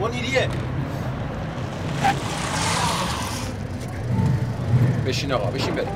منیریه بشین آقا بشین بریم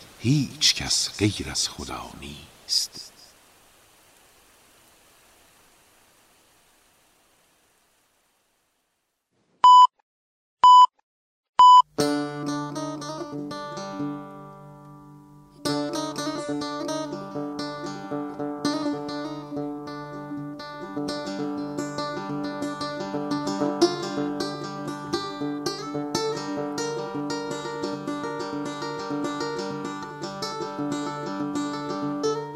هیچ کس غیر از خدا نیست.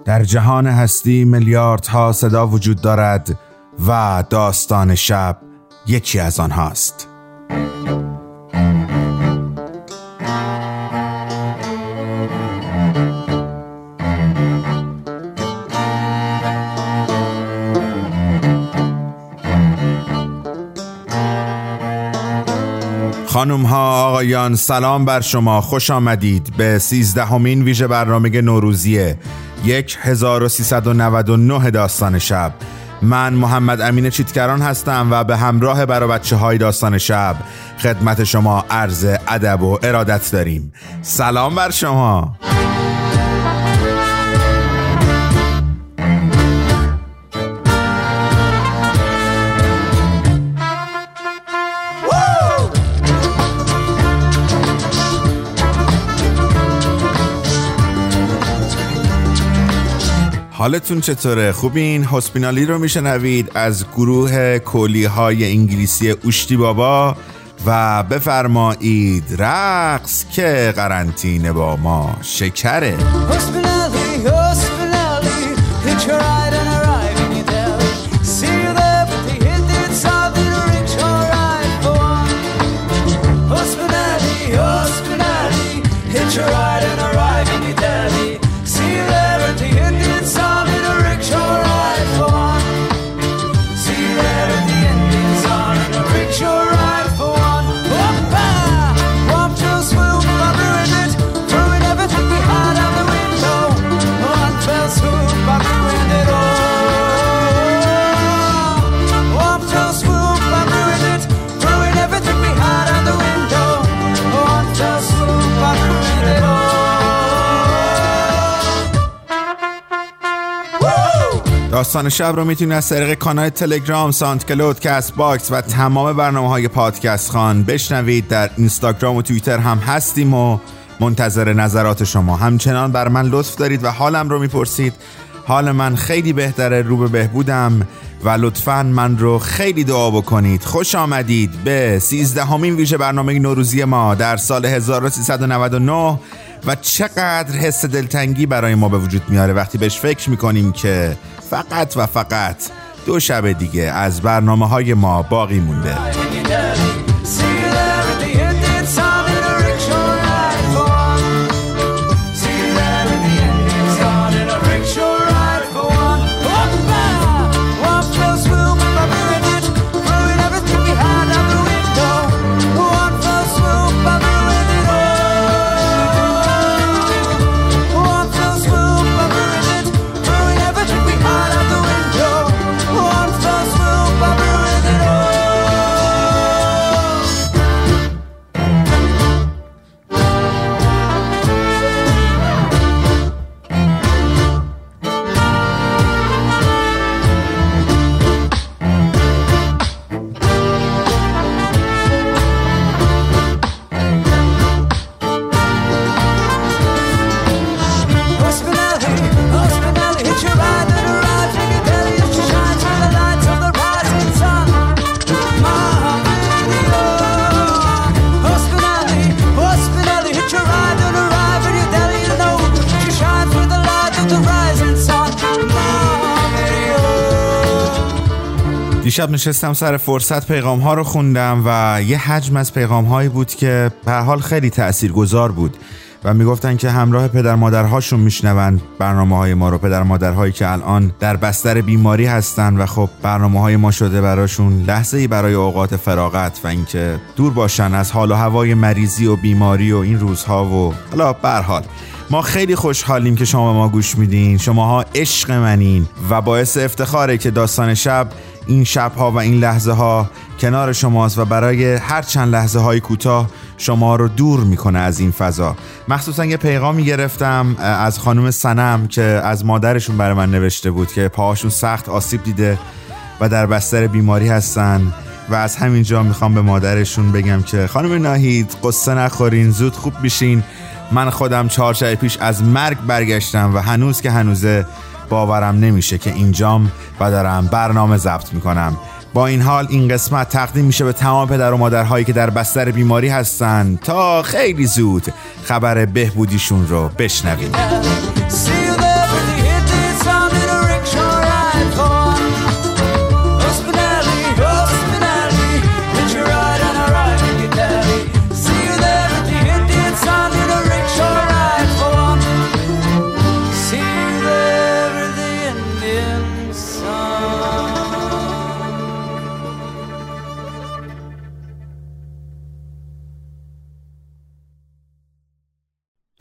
در جهان هستی میلیاردها صدا وجود دارد و داستان شب یکی از آنهاست. خانم ها آقایان سلام بر شما. خوش آمدید. به سیزدهمین ویژه برنامه نوروزیه 1399 داستان شب. من محمد امین چیتکران هستم و به همراه برا های داستان شب خدمت شما عرض ادب و ارادت داریم. سلام بر شما. حالتون چطوره؟ خوبین؟ هسپینالی رو میشنوید از گروه کولی های انگلیسی اوشتی بابا و بفرمایید رقص که قرنطینه با ما شکره داستان شب رو می‌تونید از طریق کانال تلگرام، SoundCloud، Castbox و تمام برنامه های پادکست خوان بشنوید. در اینستاگرام و توییتر هم هستیم و منتظر نظرات شما. همچنان بر من لطف دارید و حالم رو می‌پرسید. حال من خیلی بهتره رو به بهبودم و لطفا من رو خیلی دعا بکنید. خوش آمدید به سیزدهمین ویژه برنامه نوروزی ما در سال 1399 و چقدر حس دلتنگی برای ما به وجود میاره. وقتی بهش فکر می‌کنیم که فقط و فقط دو شب دیگه از برنامه های ما باقی مونده. دیشب نشستم سر فرصت پیغام ها رو خوندم و یه حجم از پیغام هایی بود که به حال خیلی تأثیر گذار بود و می‌گفتن که همراه پدر مادرهاشون میشنون برنامه های ما رو. پدر مادرهایی که الان در بستر بیماری هستن و خب برنامه های ما شده براشون لحظه ای برای اوقات فراغت و اینکه دور باشن از حال و هوای مریضی و بیماری و این روزها و حالا به هر حال. ما خیلی خوشحالیم که شما به ما گوش میدین. شماها عشق منین و باعث افتخاره که داستان شب این شبها و این لحظه ها کنار شماست و برای هر چند لحظه های کوتاه شما رو دور می‌کنه از این فضا. مخصوصا یه پیغامی گرفتم از خانم سنم که از مادرشون برای من نوشته بود که پاهاشون سخت آسیب دیده و در بستر بیماری هستن و از همینجا می‌خوام به مادرشون بگم که خانم ناهید قصه نخورین زود خوب بشین. من خودم چهار پیش از مرگ برگشتم و هنوز که هنوزه باورم نمیشه که اینجام و دارم برنامه ضبط می‌کنم. با این حال این قسمت تقدیم میشه به تمام پدر و مادرهایی که در بستر بیماری هستن. تا خیلی زود خبر بهبودیشون رو بشنویم.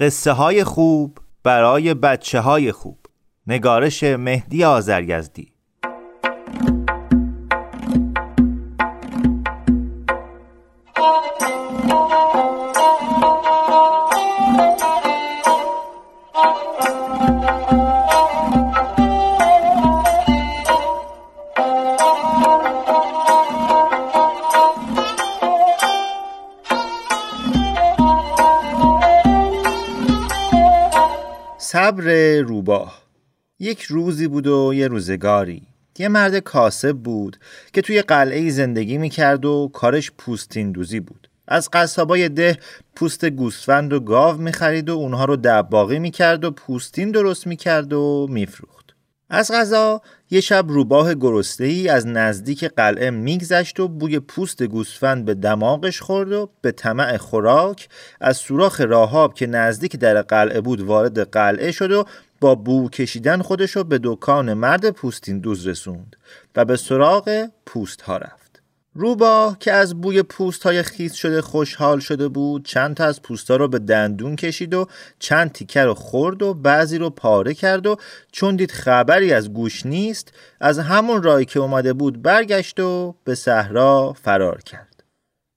قصه های خوب برای بچه های خوب. نگارش مهدی آزرگزدی صبر روباه. یک روزی بود و یه روزگاری. یه مرد کاسب بود که توی قلعه زندگی می‌کرد و کارش پوستین دوزی بود. از قصابای ده پوست گوسفند و گاو می‌خرید و اونها رو دباغی می‌کرد و پوستین درست می‌کرد و میفروخت. از غذا یه شب روباه گرسته ای از نزدیک قلعه میگذشت و بوی پوست گوسفند به دماغش خورد و به طمع خوراک از سوراخ راهاب که نزدیک در قلعه بود وارد قلعه شد و با بو کشیدن خودشو به دکان مرد پوستین دوز رسوند و به سراغ پوست ها رفت. روباه که از بوی پوست های خیس شده خوشحال شده بود چند تا از پوست ها رو به دندون کشید و چند تیکه رو خورد و بعضی رو پاره کرد و چون دید خبری از گوش نیست از همون راهی که اومده بود برگشت و به صحرا فرار کرد.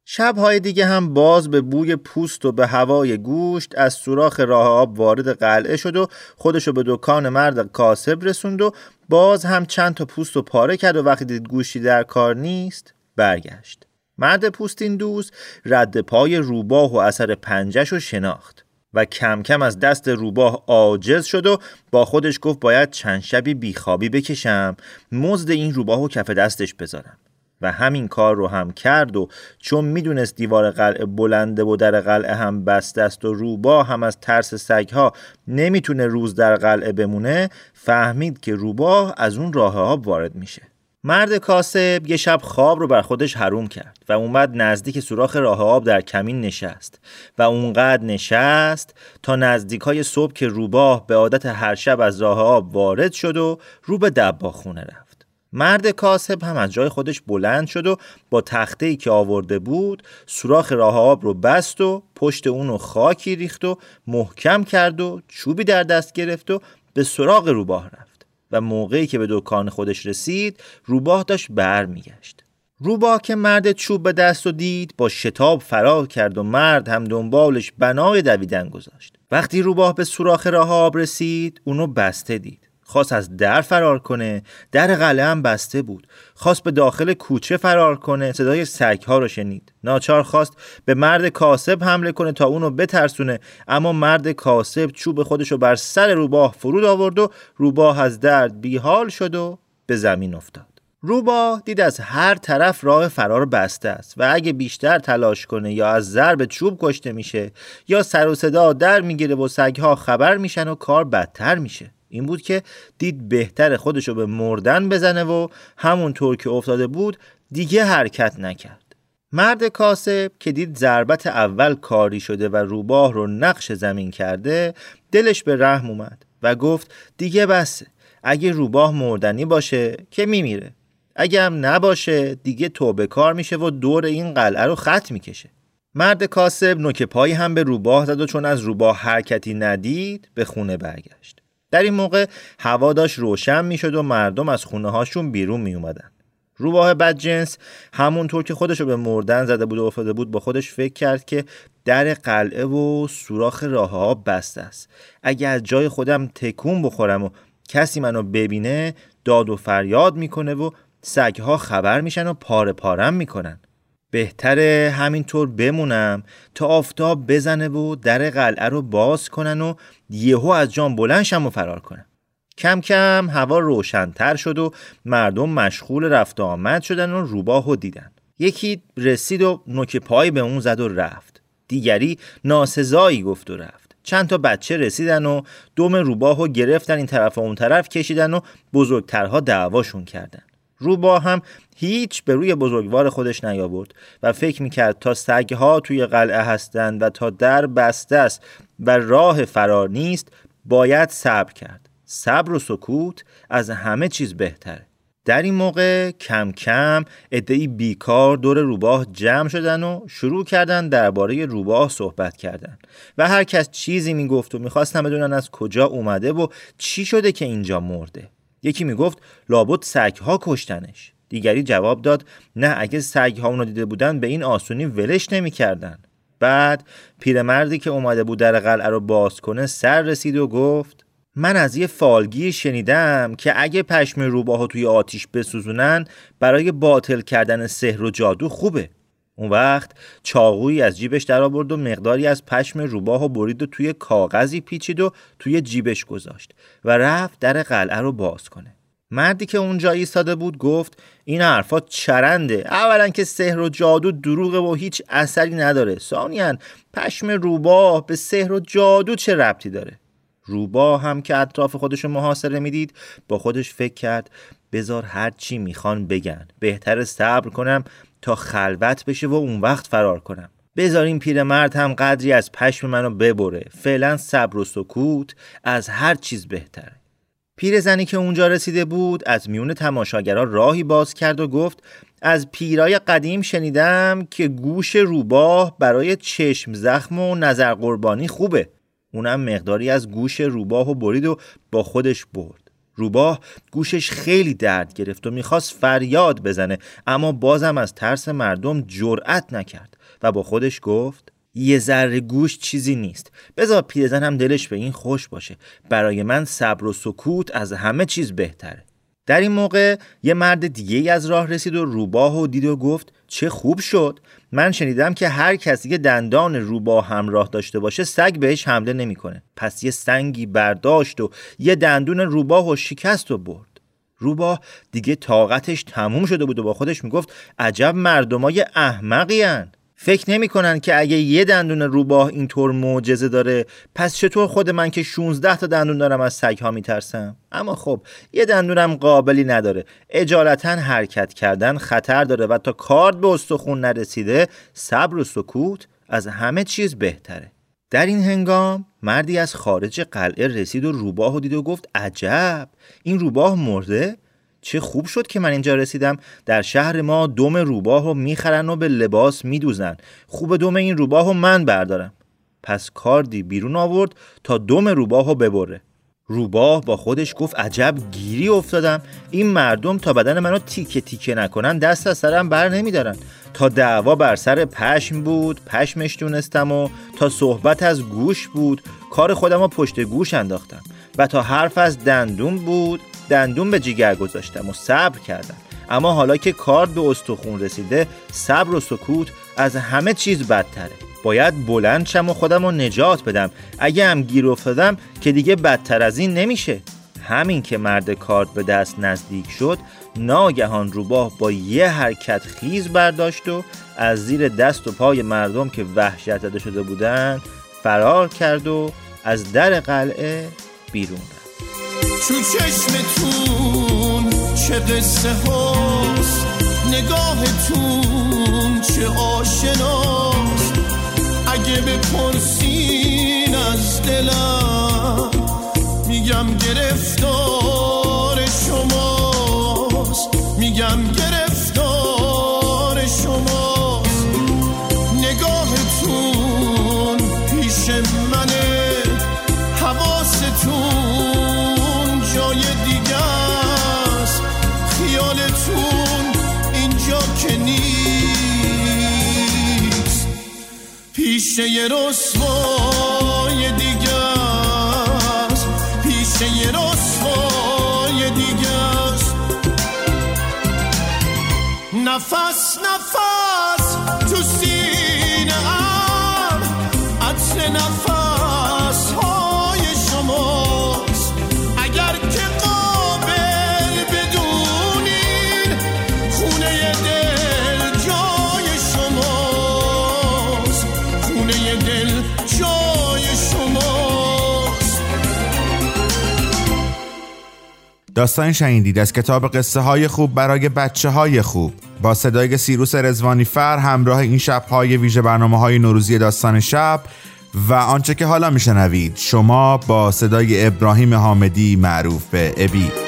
شبهای دیگه هم باز به بوی پوست و به هوای گوشت از سوراخ راه آب وارد قلعه شد و خودشو به دکان مرد کاسب رسوند و باز هم چند تا پوست رو پاره کرد و وقتی دید گوشتی در کار نیست برگشت. مرد پوستین دوز رد پای روباه و اثر پنجش رو شناخت و کم کم از دست روباه عاجز شد و با خودش گفت باید چند شبی بیخوابی بکشم مزد این روباه و کف دستش بذارم. و همین کار رو هم کرد و چون می‌دونست دیوار قلعه بلنده و در قلعه هم بسته است و روباه هم از ترس سگها نمی‌تونه روز در قلعه بمونه فهمید که روباه از اون راه آب وارد میشه. مرد کاسب یه شب خواب رو بر خودش حروم کرد و اومد نزدیک سوراخ راه آب در کمین نشست و اونقدر نشست تا نزدیک های صبح که روباه به عادت هر شب از راه آب وارد شد و رو به دبا خونه رفت. مرد کاسب هم از جای خودش بلند شد و با تخته ای که آورده بود سوراخ راه آب رو بست و پشت اونو خاکی ریخت و محکم کرد و چوبی در دست گرفت و به سراغ روباه رفت. و موقعی که به دکان خودش رسید روباه داشت بر میگشت روباه که مرد چوب به دست و دید با شتاب فرار کرد و مرد هم دنبالش بنای دویدن گذاشت. وقتی روباه به سوراخ راه آب رسید اونو بسته دید. خواست از در فرار کنه در قلعه هم بسته بود. خواست به داخل کوچه فرار کنه صدای سگ ها رو شنید. ناچار خواست به مرد کاسب حمله کنه تا اونو بترسونه اما مرد کاسب چوب خودش رو بر سر روباه فرود آورد و روباه از درد بیحال شد و به زمین افتاد. روباه دید از هر طرف راه فرار بسته است و اگه بیشتر تلاش کنه یا از ضرب چوب کشته میشه یا سر و صدا در می‌گیره و سگها خبر میشن و کار بدتر میشه. این بود که دید بهتر خودشو به مردن بزنه و همونطور که افتاده بود دیگه حرکت نکرد. مرد کاسب که دید ضربت اول کاری شده و روباه رو نقش زمین کرده دلش به رحم اومد و گفت دیگه بسه اگه روباه مردنی باشه که میمیره. اگه هم نباشه دیگه توبه کار میشه و دور این قلعه رو خط می‌کشه. مرد کاسب نوک پایی هم به روباه زد و چون از روباه حرکتی ندید به خونه برگشت. در این موقع هوا داشت روشن می‌شد و مردم از خونه هاشون بیرون می اومدن. روباه بدجنس همونطور که خودش رو به مردن زده بود و افتاده بود با خودش فکر کرد که در قلعه و سوراخ راه ها بسته است اگه از جای خودم تکون بخورم و کسی منو ببینه داد و فریاد می‌کنه و سگها خبر میشن و پاره پارم می‌کنن بهتره همینطور بمونم تا آفتاب بزنه و در قلعه رو باز کنن و یهو از جان بلنشم و فرار کنم. کم کم هوا روشنتر شد و مردم مشغول رفت آمد شدن و روباه و دیدن. یکی رسید و نوک پای به اون زد و رفت. دیگری ناسزایی گفت و رفت. چند تا بچه رسیدن و دوم روباه و گرفتن این طرف و اون طرف کشیدن و بزرگترها دعواشون کردن. روباه هم هیچ به روی بزرگوار خودش نیاورد و فکر می‌کرد تا سگها توی قلعه هستند و تا در بسته است و راه فرار نیست باید صبر کرد. صبر و سکوت از همه چیز بهتره. در این موقع کم کم ادهی بیکار دور روباه جمع شدن و شروع کردن درباره روباه صحبت کردن. و هر کس چیزی می‌گفت و می‌خواستن بدونن از کجا اومده و چی شده که اینجا مرده. یکی می‌گفت لابد سگها کشتنش. دیگری جواب داد نه اگه سگها اونو دیده بودن به این آسونی ولش نمی‌کردن. بعد پیرمردی که اومده بود در قلعه رو باز کنه سر رسید و گفت من از یه فالگی شنیدم که اگه پشم روباهو توی آتیش بسوزونن برای باطل کردن سحر و جادو خوبه. اون وقت چاقویی از جیبش در آورد و مقداری از پشم روباه و برید و توی کاغذی پیچید و توی جیبش گذاشت و رفت در قلعه رو باز کنه. مردی که اونجا ایستاده بود گفت این حرفا چرنده. اولا که سحر و جادو دروغه و هیچ اثری نداره. ثانیا پشم روباه به سحر و جادو چه ربطی داره؟ روباه هم که اطراف خودش رو محاصره می‌دید با خودش فکر کرد بذار هر چی می‌خوان بگن. بهتر صبر کنم تا خلوت بشه و اون وقت فرار کنم. بذار این پیرمرد هم قدری از پشم منو ببره. فعلا صبر و سکوت از هر چیز بهتره. پیرزنی که اونجا رسیده بود از میون تماشاگرها راهی باز کرد و گفت از پیرای قدیم شنیدم که گوش روباه برای چشم زخم و نظر قربانی خوبه. اونم مقداری از گوش روباه و برید و با خودش برد. روباه گوشش خیلی درد گرفت و می‌خواست فریاد بزنه اما بازم از ترس مردم جرأت نکرد و با خودش گفت یه ذره گوش چیزی نیست. بذار پیرزن هم دلش به این خوش باشه. برای من صبر و سکوت از همه چیز بهتره. در این موقع یه مرد دیگه از راه رسید و روباه و دید و گفت چه خوب شد. من شنیدم که هر کسی که دندان روباه همراه داشته باشه سگ بهش حمله نمی‌کنه پس یه سنگی برداشت و یه دندون روباه و شکست و برد روباه دیگه طاقتش تموم شده بود و با خودش می‌گفت عجب مردمای احمقی هن. فکر نمی‌کنن که اگه یه دندون روباه اینطور معجزه داره پس چطور خود من که 16 تا دندون دارم از سگ ها میترسم؟ اما خب یه دندونم قابلی نداره. اجالتا حرکت کردن خطر داره و تا کارد به استخون نرسیده صبر و سکوت از همه چیز بهتره. در این هنگام مردی از خارج قلعه رسید و روباه و دید و گفت عجب! این روباه مرده؟ چه خوب شد که من اینجا رسیدم. در شهر ما دم روباه رو می‌خرن و به لباس میدوزن. خوب دم این روباه رو من بردارم. پس کاردی بیرون آورد تا دم روباه رو ببره. روباه با خودش گفت عجب گیری افتادم. این مردم تا بدن منو تیکه تیکه نکنن دست از سرم بر نمیدارن. تا دعوا بر سر پشم بود پشمش دونستم و تا صحبت از گوش بود کار خودم رو پشت گوش انداختم. و تا حرف از دندون بود دندون به جیگر گذاشتم و صبر کردم. اما حالا که کارد به استخون رسیده صبر و سکوت از همه چیز بدتره. باید بلند شم و خودم رو نجات بدم. اگه هم گیر افتادم که دیگه بدتر از این نمیشه. همین که مرد کارد به دست نزدیک شد ناگهان روباه با یه حرکت خیز برداشت و از زیر دست و پای مردم که وحشت زده شده بودن فرار کرد و از در قلعه بیرون تو چشمتون چه قصه هاست نگاهتون چه آشناست. اگه بپرسین از دلم میگم گرفتار شماست. میگم گرفتار پیش یه رسوای دیگه است. پیش یه رسوای دیگه است. نفس نفس. داستان شنیدید از کتاب قصه های خوب برای بچه های خوب. با صدای سیروس رزوانی فر همراه این شبهای ویژه برنامه های نوروزی داستان شب و آنچه که حالا میشنوید شما با صدای ابراهیم حامدی معروف به ابی.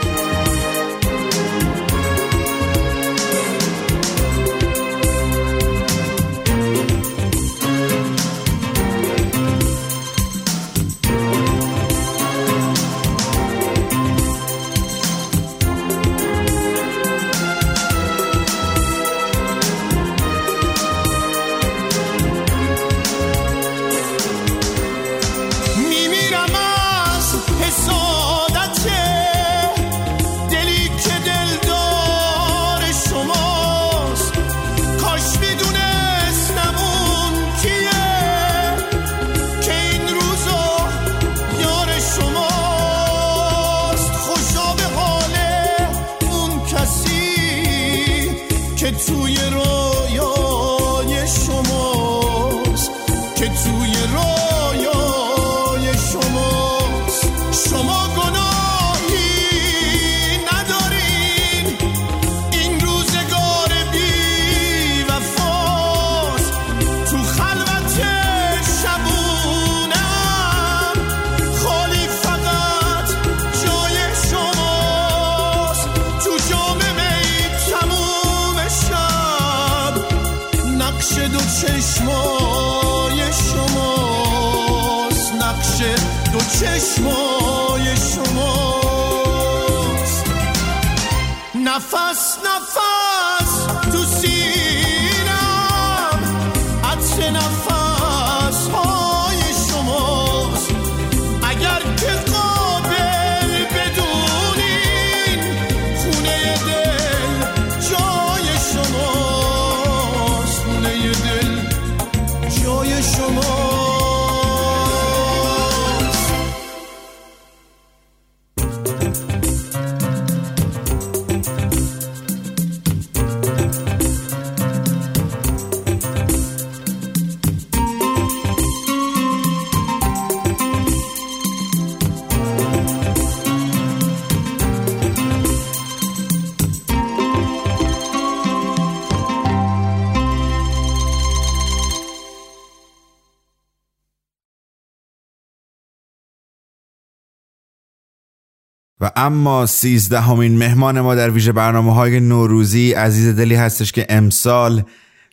اما سیزدهمین مهمان ما در ویژه برنامه های نوروزی عزیز دلی هستش که امسال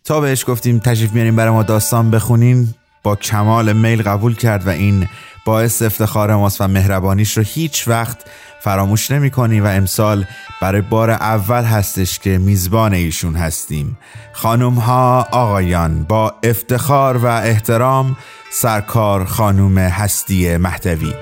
تا بهش گفتیم تشریف میاریم برای ما داستان بخونین با کمال میل قبول کرد و این باعث افتخار ماست و مهربانیش رو هیچ وقت فراموش نمی کنی و امسال برای بار اول هستش که میزبان ایشون هستیم. خانم ها آقایان با افتخار و احترام سرکار خانوم هستی مهدوی.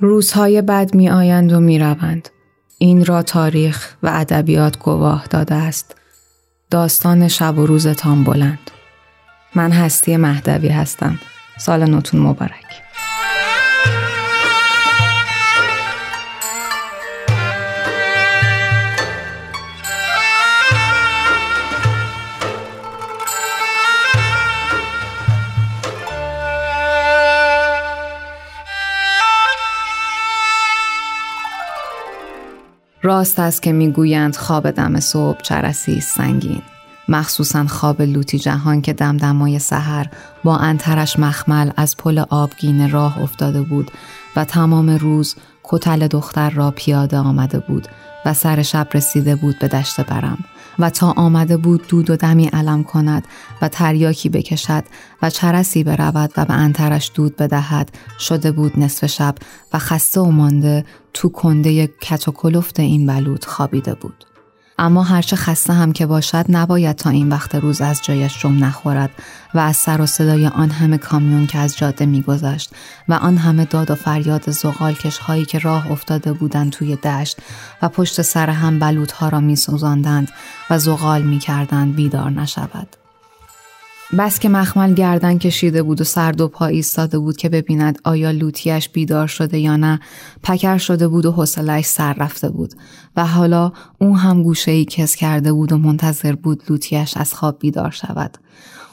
روزهای بد می آیند و می روند. این را تاریخ و ادبیات گواه داده است. داستان شب و روزتان بلند. من هستی مهدوی هستم. سال نوتون مبارک. راست است که می‌گویند خواب دم صبح چرسی سنگین. مخصوصا خواب لوتی جهان که دمدمای سحر با انترش مخمل از پل آبگین راه افتاده بود و تمام روز کتل دختر را پیاده آمده بود و سر شب رسیده بود به دشت برم. و تا آمده بود دود و دمی علم کند و تریاکی بکشد و چرسی برود و به انترش دود بدهد شده بود نصف شب و خسته و مانده تو کنده کت و کلفت این بلود خوابیده بود. اما هرچه خسته هم که باشد نباید تا این وقت روز از جایش جم نخورد و از سر و صدای آن همه کامیون که از جاده میگذشت و آن همه داد و فریاد زغالکش هایی که راه افتاده بودند توی دشت و پشت سر هم بلودها را میسوزاندند و زغال می‌کردند بیدار نشود. بس که مخمل گردن کشیده بود و سر دو پا ایستاده بود که ببیند آیا لوتیش بیدار شده یا نه. پکر شده بود و حوصلش سر رفته بود و حالا او هم گوشه ای کس کرده بود و منتظر بود لوتیش از خواب بیدار شود.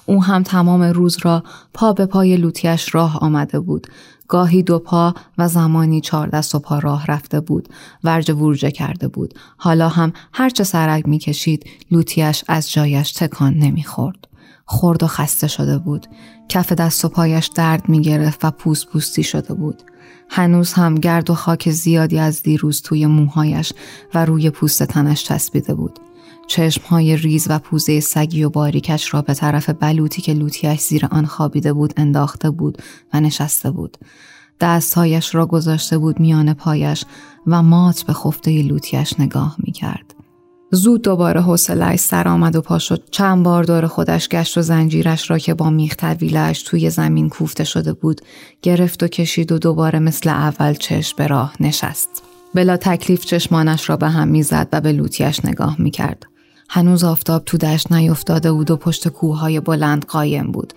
او هم تمام روز را پا به پای لوتیش راه آمده بود. گاهی دو پا و زمانی چهار دست و پا راه رفته بود. ورج ورجه کرده بود. حالا هم هرچه سرک می‌کشید لوتیش از جایش تکان نمی‌خورد. خرد و خسته شده بود. کف دست و پایش درد می گرفت و پوست پوستی شده بود. هنوز هم گرد و خاک زیادی از دیروز توی موهایش و روی پوست تنش چسبیده بود. چشمهای ریز و پوزه سگی و باریکش را به طرف بلوطی که لوتیش زیر آن خوابیده بود انداخته بود و نشسته بود. دستهایش را گذاشته بود میان پایش و مات به خفته لوتیش نگاه می کرد. زود دوباره حوصلهاش سر آمد و پا شد. چند بار دور خودش گشت و زنجیرش را که با میخ طویلش توی زمین کوفته شده بود گرفت و کشید و دوباره مثل اول چشم به راه نشست. بلا تکلیف چشمانش را به هم می‌زد و به لوتیش نگاه می‌کرد. هنوز آفتاب تو دشت نیفتاده بود و پشت کوههای بلند قایم بود.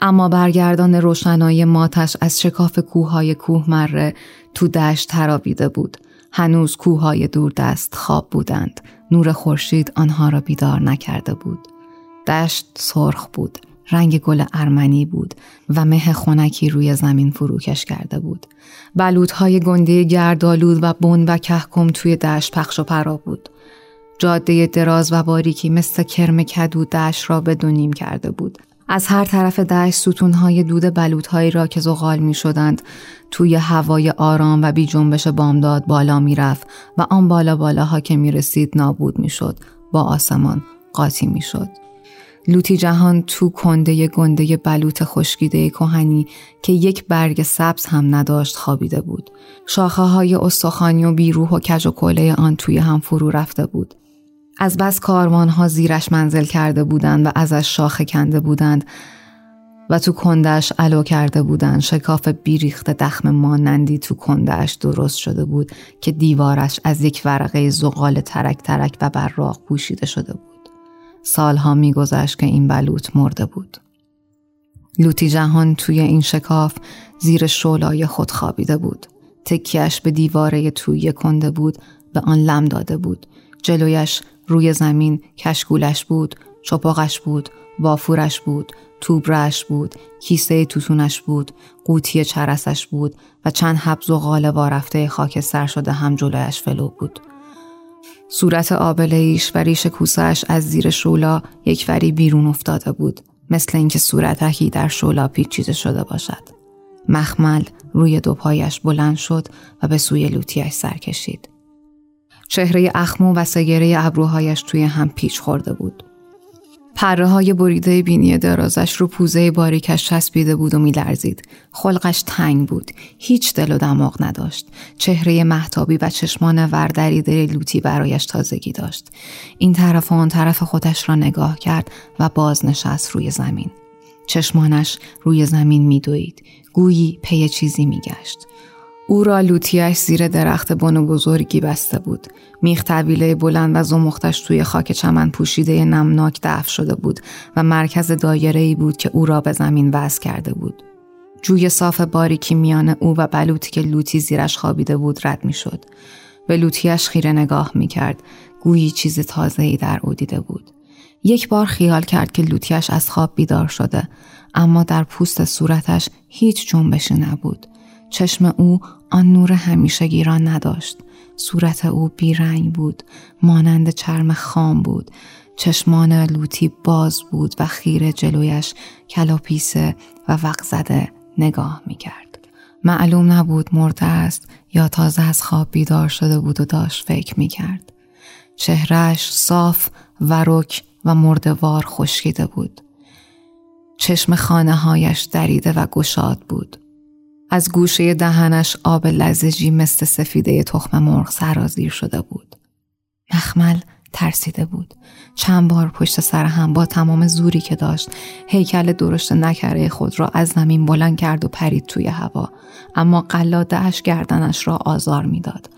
اما برگردان روشنایی ماتش از شکاف کوههای کوه مره تو دشت ترابیده بود. هنوز کوههای دوردست خواب بودند. نور خورشید آنها را بیدار نکرده بود. دشت سرخ بود. رنگ گل ارمنی بود و مه خونکی روی زمین فروکش کرده بود. بلودهای گنده گردالود و بن و کهکم توی دشت پخش و پرا بود. جاده دراز و باریکی مثل کرم کدو دشت را به دونیم کرده بود. از هر طرف دشت ستونهای دود بلودهایی را که زغال می شدند توی هوای آرام و بی جنبش بامداد بالا می رفت و آن بالا بالاها که می رسید نابود می شد با آسمان قاطی می شد. لوتی جهان تو کنده گنده بلوط خشکیده کهنی که یک برگ سبز هم نداشت خوابیده بود. شاخه های استخوانی و بیروح و کج و کله آن توی هم فرو رفته بود. از بس ها زیرش منزل کرده بودند و ازش شاخه کنده بودند و تو کندش علو کرده بودند. شکاف بیریخت دخم مانندی تو کندش درست شده بود که دیوارش از یک ورقه زغال ترک ترک و براق پوشیده شده بود. سالها میگذشت که این بلوط مرده بود. لوتی جهان توی این شکاف زیر شولای خود خوابیده بود. تکیش به دیواره توی کنده بود به آن لم داده بود. جلویش روی زمین کشگولش بود چپاقش بود بافورش بود توبرش بود کیسه توتونش بود قوطی چرسش بود و چند حب زغال وارفته خاکستر شده هم جلویش فلو بود. صورت آبلهیش و ریش کوسهش از زیر شولا یک وری بیرون افتاده بود مثل اینکه صورتکی در شولا پیچیده شده باشد. مخمل روی دو پایش بلند شد و به سوی لوتیش سر کشید. چهره اخمو و سگره ابروهایش توی هم پیچ خورده بود پره های بریده بینی درازش رو پوزه باریکش چسبیده بود و میلرزید. خلقش تنگ بود. هیچ دل و دماغ نداشت. چهره محتابی و چشمان وردریده لوتی برایش تازگی داشت. این طرف و آن طرف خودش را نگاه کرد و باز نشست روی زمین. چشمانش روی زمین میدوید. گویی پی چیزی میگشت. او را لوتیش زیر درخت بن بزرگی بسته بود. میخ طویله بلند و زمختش توی خاک چمن پوشیده نمناک دفع شده بود و مرکز دایره ای بود که او را به زمین وز کرده بود. جوی صاف باریکی میان او و بلوطی که لوتی زیرش خوابیده بود رد می‌شد. به لوتیش خیره نگاه می کرد. گویی چیز تازه ای در او دیده بود. یک بار خیال کرد که لوتیش از خواب بیدار شده اما در پوست صورتش هیچ جنبشی نبود. چشم او آن نور همیشگی را نداشت. صورت او بیرنگ بود. مانند چرم خام بود. چشمان لوتی باز بود و خیره جلویش کلاپیسه و وق زده نگاه می کرد. معلوم نبود مرده است یا تازه از خواب بیدار شده بود و داشت فکر می کرد. چهرش صاف و رک و مردوار خشکیده بود. چشم خانه هایش دریده و گشاد بود. از گوشه دهنش آب لزجی مثل سفیده تخم مرغ سرازیر شده بود. مخمل ترسیده بود. چند بار پشت سر هم با تمام زوری که داشت هیکل درشت نکره خود را از زمین بلند کرد و پرید توی هوا اما قلادهش گردنش را آزار می‌داد.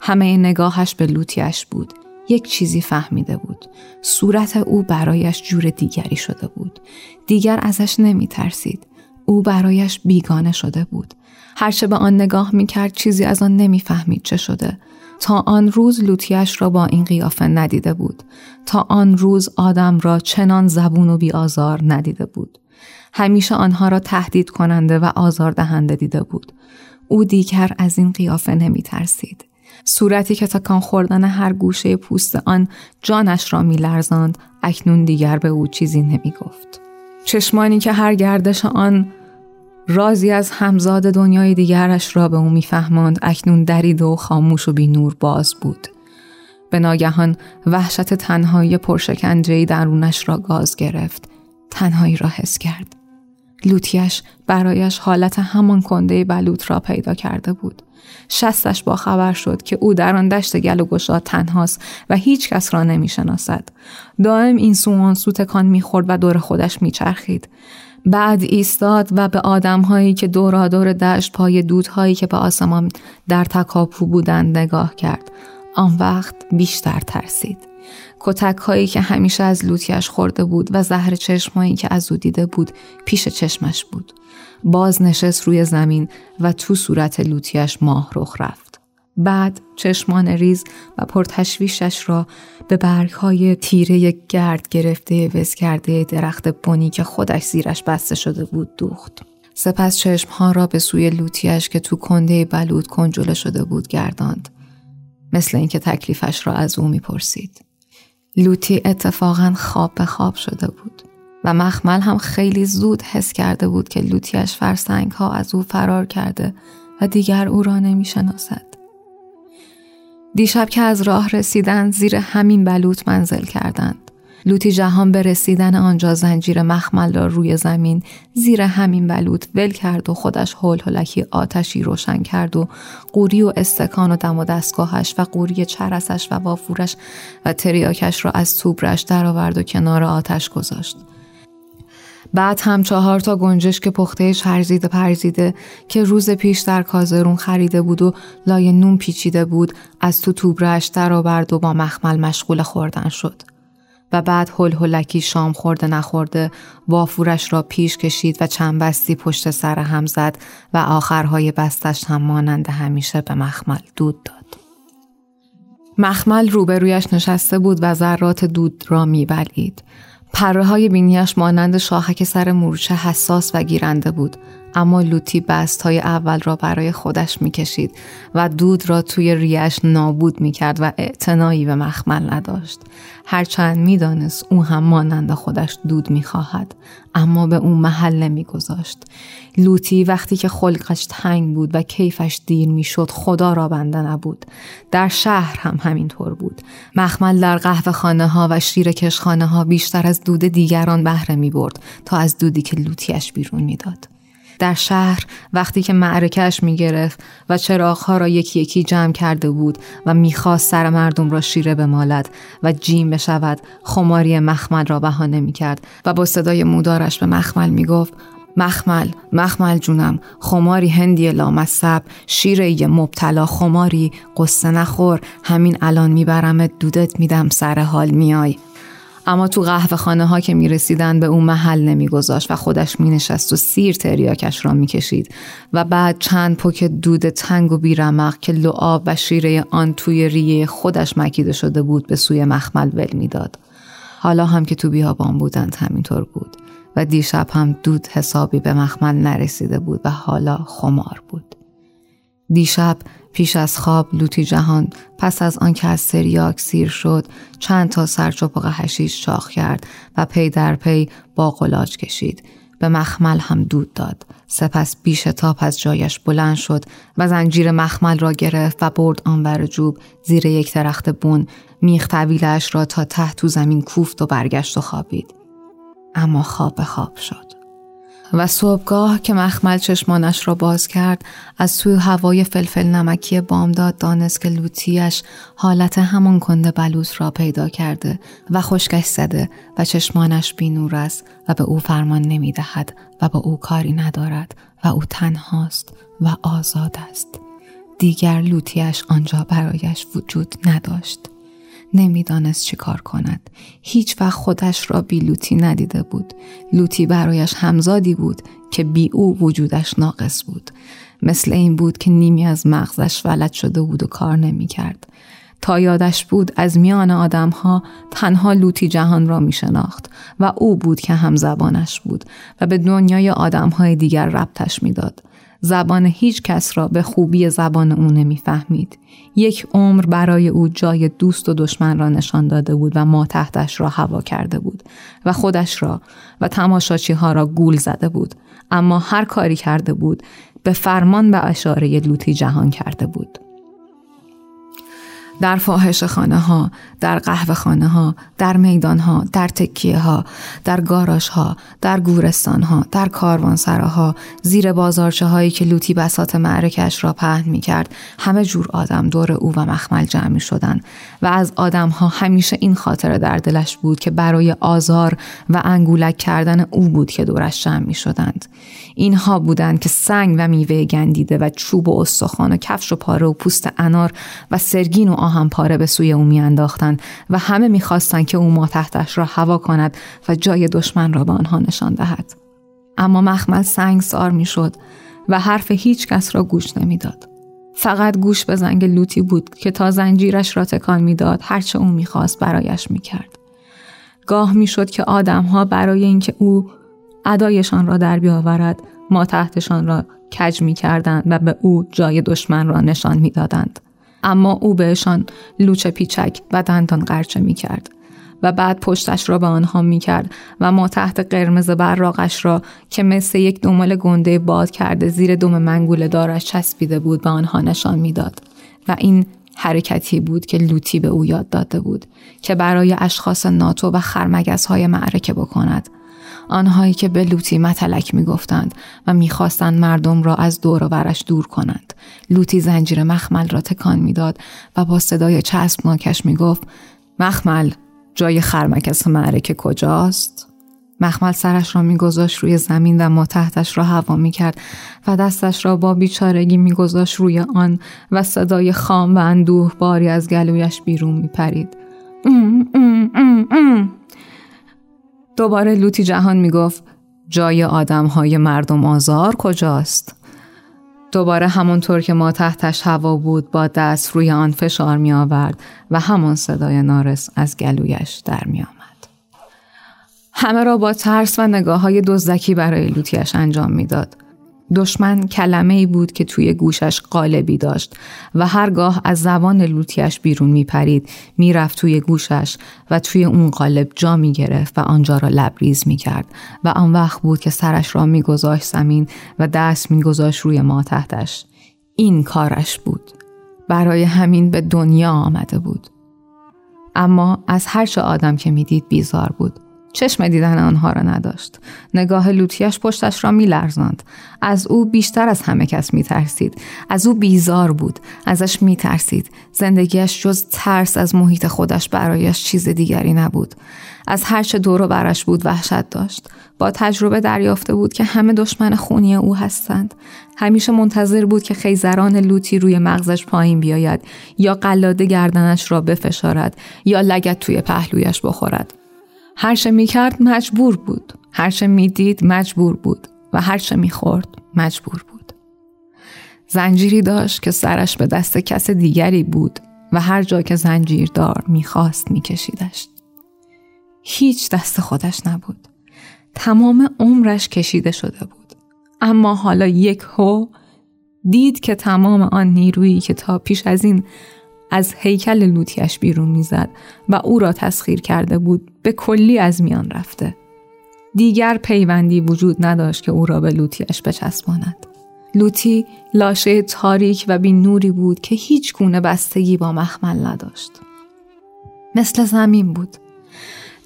همه نگاهش به لوتیش بود. یک چیزی فهمیده بود. صورت او برایش جور دیگری شده بود. دیگر ازش نمی ترسید. او برایش بیگانه شده بود. هرچه به آن نگاه می کرد چیزی از آن نمی‌فهمید چه شده. تا آن روز لوتیش را با این قیافه ندیده بود. تا آن روز آدم را چنان زبون و بیآزار ندیده بود. همیشه آنها را تهدید کننده و آزار دهنده دیده بود. او دیگر از این قیافه نمی ترسید. صورتی که تکان خوردن هر گوشه پوست آن جانش را می لرزاند اکنون دیگر به او چیزی نمی گفت. چشمانی که هر گردش آن رازی از همزاد دنیای دیگرش را به او میفهماند اکنون درید و خاموش و بی نور باز بود. به ناگهان وحشت تنهایی پرشکنجهی درونش را گاز گرفت. تنهایی را حس کرد. لوتیش برایش حالت همان کنده بلوط را پیدا کرده بود. شستش با خبر شد که او در آن دشت گل و گشاد تنهاست و هیچ کس را نمی شناسد. دائم این سو آن سو تکان می خورد و دور خودش می چرخید. بعد ایستاد و به آدمهایی که دورادور دشت پای دودهایی که به آسمان در تکاپو بودند نگاه کرد. آن وقت بیشتر ترسید. کتک هایی که همیشه از لوتیش خورده بود و زهر چشمایی که از او دیده بود پیش چشمش بود. باز نشست روی زمین و تو صورت لوتیش ماه رخ رفت. بعد چشمان ریز و پرتشویشش را به برگ های تیره گرد گرفته وز کرده درخت بنی که خودش زیرش بسته شده بود دوخت. سپس چشمها را به سوی لوتیش که تو کنده بلود کنجوله شده بود گرداند. مثل اینکه تکلیفش را از او می‌پرسید. لوتی اتفاقا خواب به خواب شده بود. و مخمل هم خیلی زود حس کرده بود که لوتیش فرسنگ ها از او فرار کرده و دیگر او را نمی شناسد. دیشب که از راه رسیدند زیر همین بلوط منزل کردند. لوتی جهان به رسیدن آنجا زنجیر مخمل را روی زمین زیر همین بلوط ول کرد و خودش هول هلکی آتشی روشن کرد و قوری و استکان و دم و دستگاهش و قوری چرسش و وافورش و تریاکش را از توبرش درآورد و کنار آتش گذاشت. بعد هم چهار تا گنجش که پختهش هرزیده پرزیده که روز پیش در کازرون خریده بود و لای نون پیچیده بود از تو توبرش درآورد و با مخمل مشغول خوردن شد. و بعد هل هلکی شام خورده نخورده وافورش را پیش کشید و چند بستی پشت سر هم زد و آخرهای بستش هم مانند همیشه به مخمل دود داد. مخمل روبرویش نشسته بود و ذرات دود را میبلید. پره های بینیش مانند شاخک سر مورچه حساس و گیرنده بود. اما لوتی بست های اول را برای خودش می‌کشید و دود را توی ریش نابود می‌کرد و اعتنایی به مخمل نداشت. هرچند می‌دانست او هم مانند خودش دود می‌خواهد اما به او محل نمیگذاشت. لوتی وقتی که خلقش تنگ بود و کیفش دیر می‌شد خدا را بنده نبود. در شهر هم همینطور بود. مخمل در قهوه خانه ها و شیر کشخانه ها بیشتر از دود دیگران بهره می برد تا از دودی که لوتیش بیرون می‌داد. در شهر وقتی که معرکش می گرفت و چراغها را یکی یکی جمع کرده بود و می‌خواست سر مردم را شیره بمالد و جیم بشود خماری مخمل را بهانه می کرد و با صدای مودارش به مخمل می گفت مخمل مخمل جونم خماری هندی لامصب شیره مبتلا خماری قصه نخور همین الان میبرمت دودت میدم سر حال میای اما تو قهوه خانه ها که می رسیدن به اون محل نمی گذاشت و خودش می نشست و سیر تریاکش را می کشید و بعد چند پک دود تنگ و بیرمق که لعاب و شیره آن توی ریه خودش مکیده شده بود به سوی مخمل ول می‌داد. حالا هم که تو بیابان بودند همینطور بود و دیشب هم دود حسابی به مخمل نرسیده بود و حالا خمار بود. دیشب پیش از خواب لوتی جهان پس از آنکه از تریاک سیر شد چند تا سر چپق حشیش چاق کرد و پی در پی با قلاج کشید. به مخمل هم دود داد. سپس بی شتاب از جایش بلند شد و زنجیر مخمل را گرفت و برد آن بر جوب زیر یک درخت بون. میخ طویله‌ش را تا ته تو زمین کوفت و برگشت و خوابید. اما خواب خواب شد. و صبحگاه که مخمل چشمانش را باز کرد از سوی هوای فلفل نمکی بامداد دانست که لوتیش حالت همان کنده بلوط را پیدا کرده و خشکش زده و چشمانش بینور است و به او فرمان نمی دهد و به او کاری ندارد و او تنهاست و آزاد است. دیگر لوتیش آنجا برایش وجود نداشت. نمی‌دانست چی کار کند. هیچ وقت خودش را بی لوتی ندیده بود. لوتی برایش همزادی بود که بی او وجودش ناقص بود. مثل این بود که نیمی از مغزش ولد شده بود و کار نمی کرد. تا یادش بود از میان آدمها تنها لوتی جهان را می شناخت و او بود که هم زبانش بود و به دنیای آدمهای دیگر ربطش می‌داد. زبان هیچ کس را به خوبی زبان او نمی‌فهمید. یک عمر برای او جای دوست و دشمن را نشان داده بود و ما تحتش را هوا کرده بود و خودش را و تماشاچی ها را گول زده بود. اما هر کاری کرده بود به فرمان به اشاره لوتی جهان کرده بود. در فاحش خانه ها، در قهوه خانه ها، در میدان ها، در تکیه ها، در گاراش ها، در گورستان ها، در کاروانسراها، زیر بازارچه هایی که لوتی بسات معرکش را پهن می کرد، همه جور آدم دور او و مخمل جمع می شدن و از آدم ها همیشه این خاطر در دلش بود که برای آزار و انگولک کردن او بود که دورش جمع می شدند. اینها بودند که سنگ و میوه گندیده و چوب و استخوان و کفش و پاره و پوست انار و سرگین و آهن پاره به سوی او میانداختند و همه می‌خواستند که او ما تحتش را هوا کند و جای دشمن را به آنها نشان دهد. اما مخمل سنگ سار می‌شد و حرف هیچ کس را گوش نمی‌داد. فقط گوش به زنگ لوتی بود که تا زنجیرش را تکان می‌داد هرچه او می‌خواست برایش می‌کرد. گاه می‌شد که آدمها برای اینکه او ادایشان را در بیاورد ما تحتشان را کج می کردند و به او جای دشمن را نشان می دادند. اما او بهشان لوچه پیچک و دندان قرچه می کرد و بعد پشتش را به آنها می کرد و ما تحت قرمز براغش را که مثل یک دنبال گنده باد کرده زیر دم منگول دارش چسبیده بود به آنها نشان می‌داد و این حرکتی بود که لوتی به او یاد داده بود که برای اشخاص ناتو و خرمگس های معرکه بکند. آنهایی که به لوتی متلک می‌گفتند و می‌خواستند مردم را از دور و برش دور کنند. لوتی زنجیر مخمل را تکان می‌داد و با صدای چسبناکش می‌گفت مخمل جای خرمکس معرکه کجاست؟ مخمل سرش را میگذاشت روی زمین و ما تحتش را هوا می‌کرد و دستش را با بیچارگی میگذاشت روی آن و صدای خام و اندوه باری از گلویش بیرون میپرید. دوباره لوتی جهان می‌گفت جای آدم های مردم آزار کجاست؟ دوباره همانطور که ما تحتش هوا بود با دست روی آن فشار می آورد و همان صدای نارس از گلویش در می آمد. همه را با ترس و نگاه های دزدکی برای لوتیش انجام می‌داد. دشمن کلمه ای بود که توی گوشش قالبی داشت و هرگاه از زبان لوتیش بیرون می پرید می رفت توی گوشش و توی اون قالب جا می گرفت و آنجا را لبریز می کرد و آن وقت بود که سرش را می گذاشت زمین و دست می گذاشت روی ما تحتش. این کارش بود. برای همین به دنیا آمده بود. اما از هر چه آدم که می‌دید بیزار بود. چشم دیدن آنها را نداشت. نگاه لوتیش پشتش را میلرزاند. از او بیشتر از همه کس میترسید. از او بیزار بود. ازش میترسید. زندگیش جز ترس از محیط خودش برایش چیز دیگری نبود. از هر چه دور و برش بود وحشت داشت. با تجربه دریافته بود که همه دشمن خونی او هستند. همیشه منتظر بود که خیزران لوتی روی مغزش پایین بیاید یا قلاده گردنش را بفشارد یا لگت توی پهلویش بخورد. هرچه می کرد مجبور بود. هرچه می دید مجبور بود. و هرچه می خورد مجبور بود. زنجیری داشت که سرش به دست کس دیگری بود و هر جا که زنجیردار می‌خواست میکشیدش. هیچ دست خودش نبود. تمام عمرش کشیده شده بود. اما حالا یک هو دید که تمام آن نیرویی که تا پیش از این از هیکل لوتیش بیرون می‌زد و او را تسخیر کرده بود به کلی از میان رفته. دیگر پیوندی وجود نداشت که او را به لوتیش بچسباند. لوتی لاشه تاریک و بی نوری بود که هیچ گونه بستگی با مخمل نداشت. مثل زمین بود.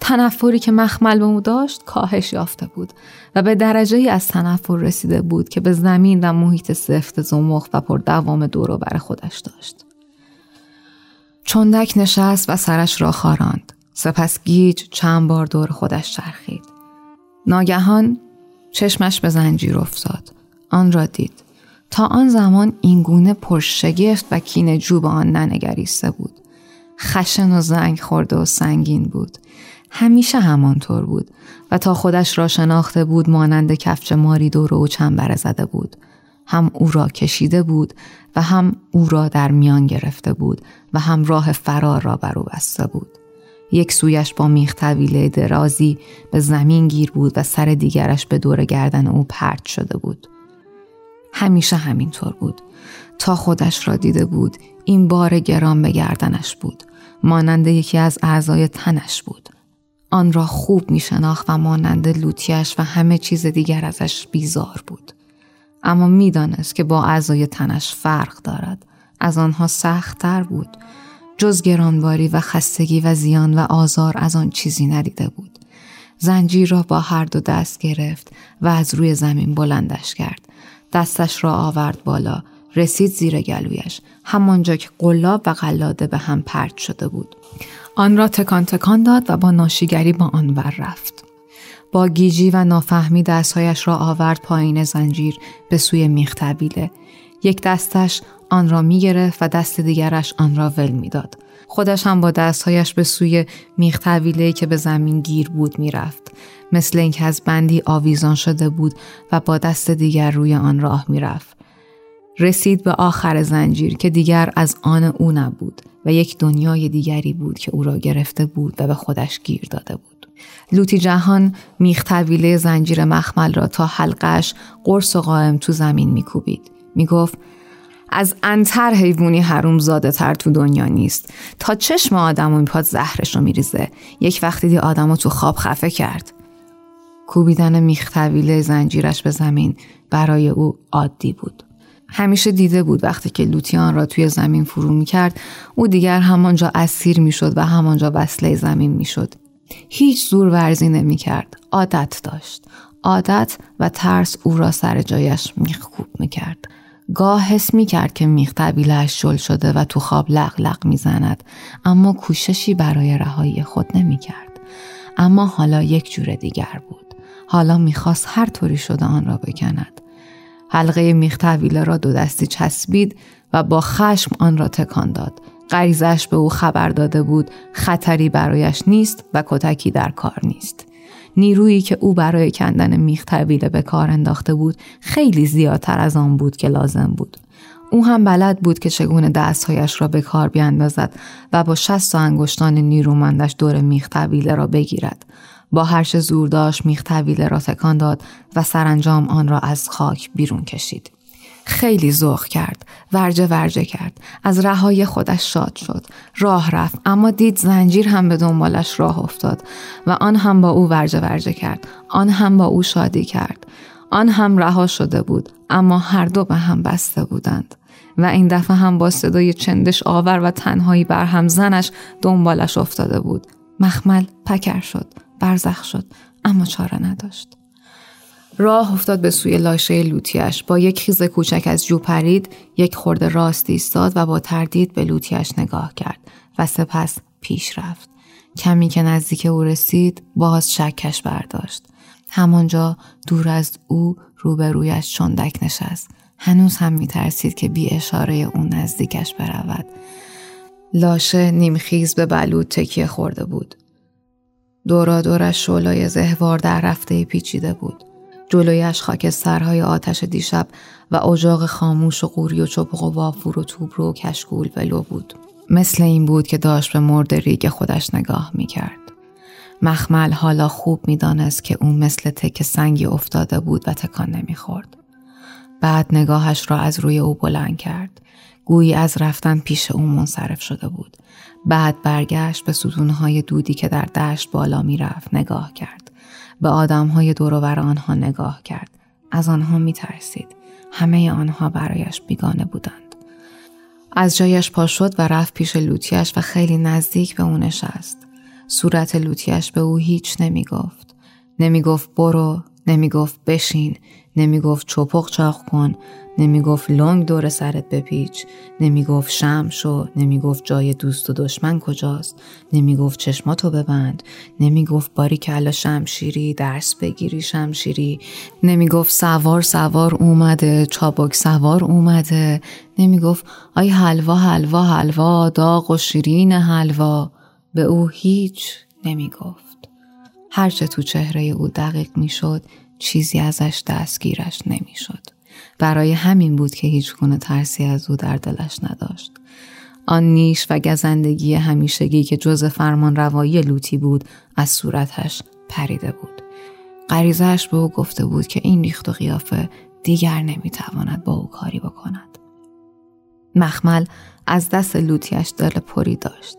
تنفری که مخمل به او داشت کاهش یافته بود و به درجه ای از تنفر رسیده بود که به زمین و محیط سفت زمخ و پر دوام دور بر خودش داشت. چندک نشست و سرش را خاراند. سپس گیج چند بار دور خودش چرخید. ناگهان چشمش به زنجیر افتاد. آن را دید. تا آن زمان این گونه پرشگفت و کین جو به آن ننگریسته بود. خشن و زنگ خورده و سنگین بود. همیشه همانطور بود و تا خودش را شناخته بود مانند کفچ ماری دور او چنبره زده بود. هم او را کشیده بود و هم او را در میان گرفته بود و هم راه فرار را بر او بسته بود. یک سویش با میخ طویله درازی به زمین گیر بود و سر دیگرش به دور گردن او پرت شده بود. همیشه همینطور بود. تا خودش را دیده بود این بار گران به گردنش بود. مانند یکی از اعضای تنش بود. آن را خوب می شناخت و مانند لوتیش و همه چیز دیگر ازش بیزار بود. اما می‌دانست که با اعضای تنش فرق دارد. از آنها سختتر بود. جز گرانباری و خستگی و زیان و آزار از آن چیزی ندیده بود. زنجیر را با هر دو دست گرفت و از روی زمین بلندش کرد. دستش را آورد بالا. رسید زیر گلویش. همانجا که قلاب و قلاده به هم پرت شده بود. آن را تکان تکان داد و با ناشیگری با آن ور رفت. با گیجی و نافهمی دستهایش را آورد پایین زنجیر به سوی میخ یک دستش آن را می و دست دیگرش آن را ول می‌داد. خودش هم با دستهایش به سوی میخ که به زمین گیر بود می‌رفت. مثل اینکه از بندی آویزان شده بود و با دست دیگر روی آن راه می‌رفت. رسید به آخر زنجیر که دیگر از آن او نبود و یک دنیای دیگری بود که او را گرفته بود و به خودش گیر داده بود. لوتی جهان میخ زنجیر مخمل را تا حلقش قرص و قائم تو زمین میکوبید. می‌گفت از انتر حیوانی حروم زاده تر تو دنیا نیست. تا چشم آدم و میپاد زهرش رو میریزه. یک وقتی دی آدم رو تو خواب خفه کرد. کوبیدن میخ زنجیرش به زمین برای او عادی بود. همیشه دیده بود وقتی که لوتیان را توی زمین فرو می‌کرد او دیگر همانجا اسیر می‌شد و همانجا وصله زمین می‌شد. هیچ زور ورزی نمی‌کرد عادت داشت عادت و ترس او را سر جایش میخکوب می‌کرد گاه حس می کرد که میخ طبیلش شل شده و تو خواب لق لق می زند اما کوششی برای رهایی خود نمی کرد. اما حالا یک جور دیگر بود. حالا می‌خواست هر طوری شده آن را بکند. حلقه میخ را دو دستی چسبید و با خشم آن را تکان داد. غریزش به او خبر داده بود خطری برایش نیست و کتکی در کار نیست. نیرویی که او برای کندن میخ طویله به کار انداخته بود خیلی زیادتر از آن بود که لازم بود. او هم بلد بود که چگونه دستهایش را به کار بیاندازد و با شست انگشتان نیرومندش دور میخ طویله را بگیرد. با هرچه زور داشت میخ طویله را تکان داد و سرانجام آن را از خاک بیرون کشید. خیلی ذوق کرد ورجه ورجه کرد. از رهای خودش شاد شد. راه رفت اما دید زنجیر هم به دنبالش راه افتاد و آن هم با او ورجه ورجه کرد. آن هم با او شادی کرد. آن هم رها شده بود اما هر دو به هم بسته بودند. و این دفعه هم با صدای چندش آور و تنهایی بر هم زنش دنبالش افتاده بود. مخمل پکر شد برزخ شد اما چاره نداشت. راه افتاد به سوی لاشه لوتیش با یک خیز کوچک از جو پرید یک خورده راست ایستاد و با تردید به لوتیش نگاه کرد و سپس پیش رفت. کمی که نزدیک او رسید باز شکش برداشت. همانجا دور از او روبرویش چندک نشست. هنوز هم میترسید که بی اشاره او نزدیکش برود. لاشه نیمخیز به بلود تکیه خورده بود. دورا دورش شولای زهوار در رفته پیچیده بود. جلویش خاکسترهای آتش دیشب و اجاق خاموش و قوری و چپق و وافور و توبرو و کشکول ولو بود مثل این بود که داشت به مرد ریگ خودش نگاه می کرد. مخمل حالا خوب می دانست که او مثل تک سنگی افتاده بود و تکان نمی خورد. بعد نگاهش را از روی او بلند کرد. گویی از رفتن پیش او منصرف شده بود. بعد برگشت به ستونهای دودی که در دشت بالا می رفت نگاه کرد. به آدمهای دور آنها نگاه کرد. از آنها می ترسید. همه آنها برایش بیگانه بودند. از جایش پا شد و رفت پیش لوتیش و خیلی نزدیک به او نشست. صورت لوتیش به او هیچ نمی گفت. نمی گفت برو، نمی گفت بشین، نمی گفت چپق چاق کن، نمی گفت لنگ دور سرت بپیچ، نمی گفت شم شو، نمی گفت جای دوست و دشمن کجاست، نمی گفت چشماتو ببند، نمی گفت باری کلا شمشیری، درس بگیری شمشیری، نمی گفت سوار سوار اومده، چابک سوار اومده، نمی گفت آی حلوا حلوا حلوا داغ و شیرین حلوا به او هیچ نمی گفت. هرچه تو چهره او دقیق می شد چیزی ازش دستگیرش نمی شد. برای همین بود که هیچ گونه ترسی از او در دلش نداشت. آن نیش و گزندگی همیشگی که جز فرمان روایی لوتی بود از صورتش پریده بود. غریزش به او گفته بود که این ریخت و قیافه دیگر نمی‌تواند با او کاری بکند. مخمل از دست لوتیش دل پری داشت.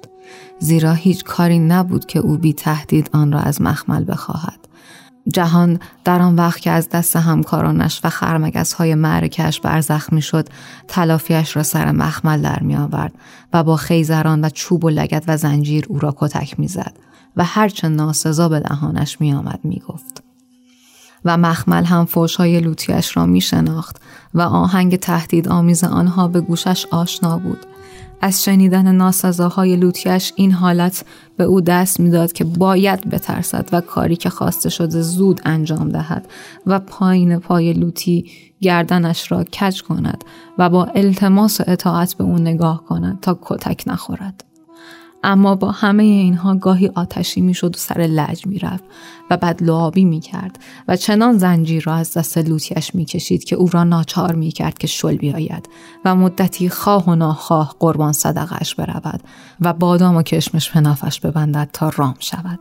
زیرا هیچ کاری نبود که او بی تهدید آن را از مخمل بخواهد. جهان در آن وقت که از دست همکارانش و خرمگس های معرکش برزخ می شد تلافیش را سر مخمل در می آورد و با خیزران و چوب و لگت و زنجیر او را کتک می زد و هرچه ناسزا به دهانش می آمد می گفت. و مخمل هم های لوتیش را می شناخت و آهنگ تهدید آمیز آنها به گوشش آشنا بود از شنیدن ناسزاهای لوتیش این حالت به او دست می‌داد که باید بترسد و کاری که خواسته شده زود انجام دهد و پایین پای لوتی گردنش را کج کند و با التماس و اطاعت به او نگاه کند تا کتک نخورد. اما با همه اینها گاهی آتشی می‌شد و سر لج می‌رفت و بعد لعابی می‌کرد و چنان زنجیر را از دست لوتیش می‌کشید که او را ناچار می‌کرد که شل بیاید و مدتی خواه و ناخواه قربان صدقش برود و بادام و کشمش پنافش ببندد تا رام شود.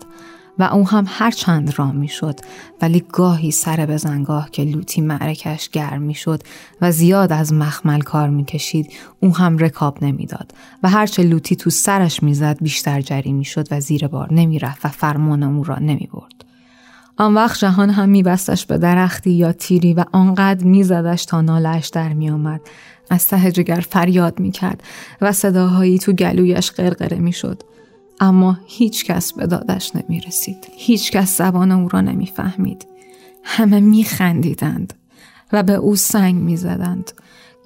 و او هم هر چند رام می شد ولی گاهی سر به زنگاه که لوتی معرکش گرم می شد و زیاد از مخمل کار می کشید او هم رکاب نمی‌داد و هرچه لوتی تو سرش می‌زد بیشتر جری می شد و زیر بار نمی رفت و فرمان او را نمی برد. آن وقت جهان هم میبستش به درختی یا تیری و آنقدر میزدش تا نالش در میآمد از ته جگر فریاد می‌کرد و صداهایی تو گلویش قرقره می‌شد اما هیچ کس به دادش نمی رسید. هیچ کس زبان او را نمی فهمید. همه می خندیدند و به او سنگ می زدند.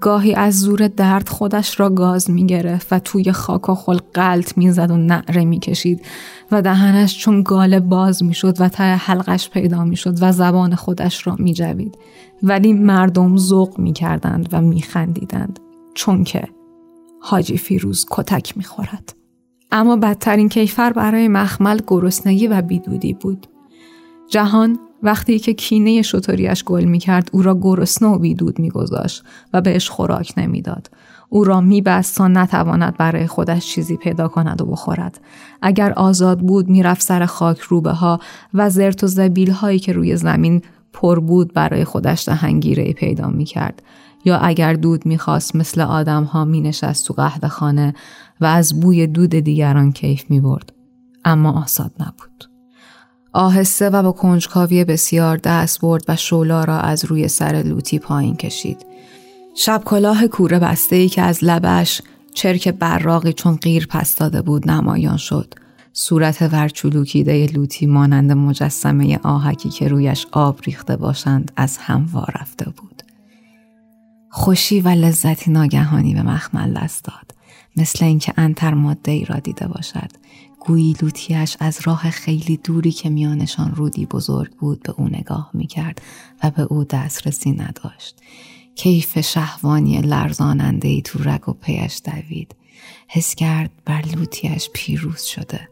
گاهی از زور درد خودش را گاز می گرفت و توی خاک و خل قلط می زد و نعره می کشید و دهنش چون گاله باز می شد و ته حلقش پیدا می شد و زبان خودش را می جوید. ولی مردم ذوق می کردند و می خندیدند چون که حاجی فیروز کتک می خورد. اما بدترین کیفر برای مخمل گرسنگی و بیدودی بود. جهان وقتی که کینه شطوریش گل می کرد او را گرسنه و بیدود می گذاشت و بهش خوراک نمی‌داد. او را میبست تا نتواند برای خودش چیزی پیدا کند و بخورد. اگر آزاد بود می‌رفت سر خاک روبه ها و زرت و زبیل هایی که روی زمین پر بود برای خودش دهنگیره پیدا می‌کرد. یا اگر دود می‌خواست مثل آدم ها می نشست تو قهوه خانه و از بوی دود دیگران کیف می برد. اما آساد نبود. آهسته و با کنجکاوی بسیار دست برد و شولا را از روی سر لوتی پایین کشید. شب کلاه کوره بسته ای که از لبش چرک براقی چون غیر پس داده بود نمایان شد. صورت ورچولوکیده لوتی مانند مجسمه آهکی که رویش آب ریخته باشند از هم رفته بود. خوشی و لذتی ناگهانی به مخمل دست داد. مثل اینکه انتر ماده ای را دیده باشد. گویی لوتیش از راه خیلی دوری که میانشان رودی بزرگ بود به او نگاه می‌کرد و به او دسترسی نداشت. کیف شهوانی لرزاننده ای تو رگ و پیش دوید. حس کرد بر لوتیش پیروز شده.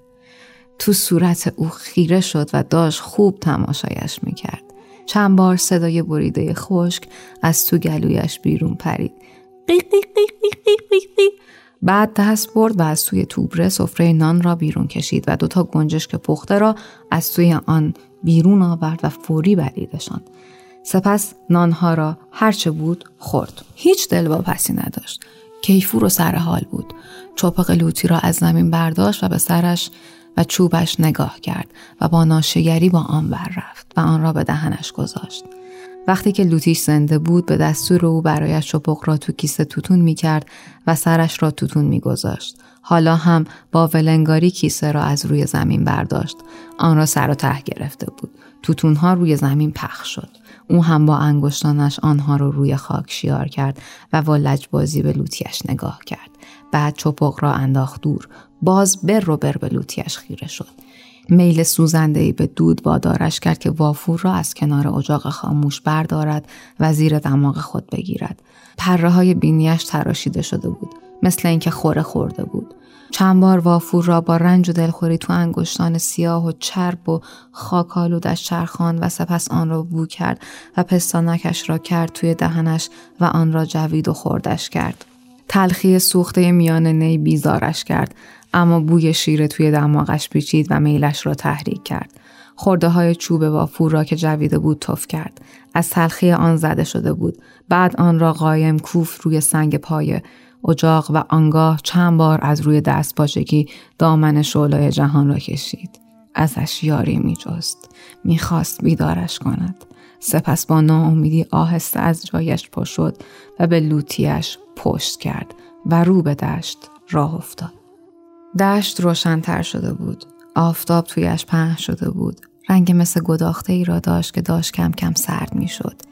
تو صورت او خیره شد و داشت خوب تماشایش می‌کرد. چند بار صدای بریده خشک از تو گلویش بیرون پرید. قیق قیق قیق قیق قیق قیق بعد دست برد و از توی توبره سفره نان را بیرون کشید و دوتا گنجشک پخته را از توی آن بیرون آورد و فوری بریدشان. سپس نانها را هرچه بود خورد. هیچ دلواپسی نداشت. کیفور و سر حال بود. چوپق لوتی را از زمین برداشت و به سرش و چوبش نگاه کرد و با ناشگری با آن بر رفت و آن را به دهنش گذاشت. وقتی که لوتیش زنده بود به دستور او برایش چپق را تو کیسه توتون می کرد و سرش را توتون می گذاشت. حالا هم با ولنگاری کیسه را از روی زمین برداشت. آن را سر و ته گرفته بود. توتون ها روی زمین پخش شد. او هم با انگشتانش آنها را رو روی خاک شیار کرد و با لجبازی به لوتیش نگاه کرد. بعد چپق را انداخت دور. باز بر رو بر به لوتیش خیره شد. میل سوزنده به دود وادارش کرد که وافور را از کنار اجاق خاموش بردارد و زیر دماغ خود بگیرد. پره های بینیش تراشیده شده بود. مثل اینکه خوره خورده بود. چند بار وافور را با رنج و دلخوری تو انگشتان سیاه و چرب و خاکالودش چرخان و سپس آن را بو کرد و پستانکش را کرد توی دهنش و آن را جوید و خوردش کرد. تلخی سوخته میان نی بیزارش کرد اما بوی شیره توی دماغش پیچید و میلش را تحریک کرد. خورده های چوب وافور را که جویده بود تف کرد. از تلخی آن زده شده بود. بعد آن را قایم کوف روی سنگ پای اجاق و آنگاه چند بار از روی دست پاچگی دامن شعلای جهان را کشید. ازش یاری می جست. می خواست بیدارش کند. سپس با ناامیدی آهسته از جایش پا شد و به لوتیش پشت کرد و رو به دشت راه افتاد. دشت روشنتر شده بود. آفتاب تویش پهن شده بود. رنگ مثل گداخته ای را داشت که داشت کم کم سرد می شد.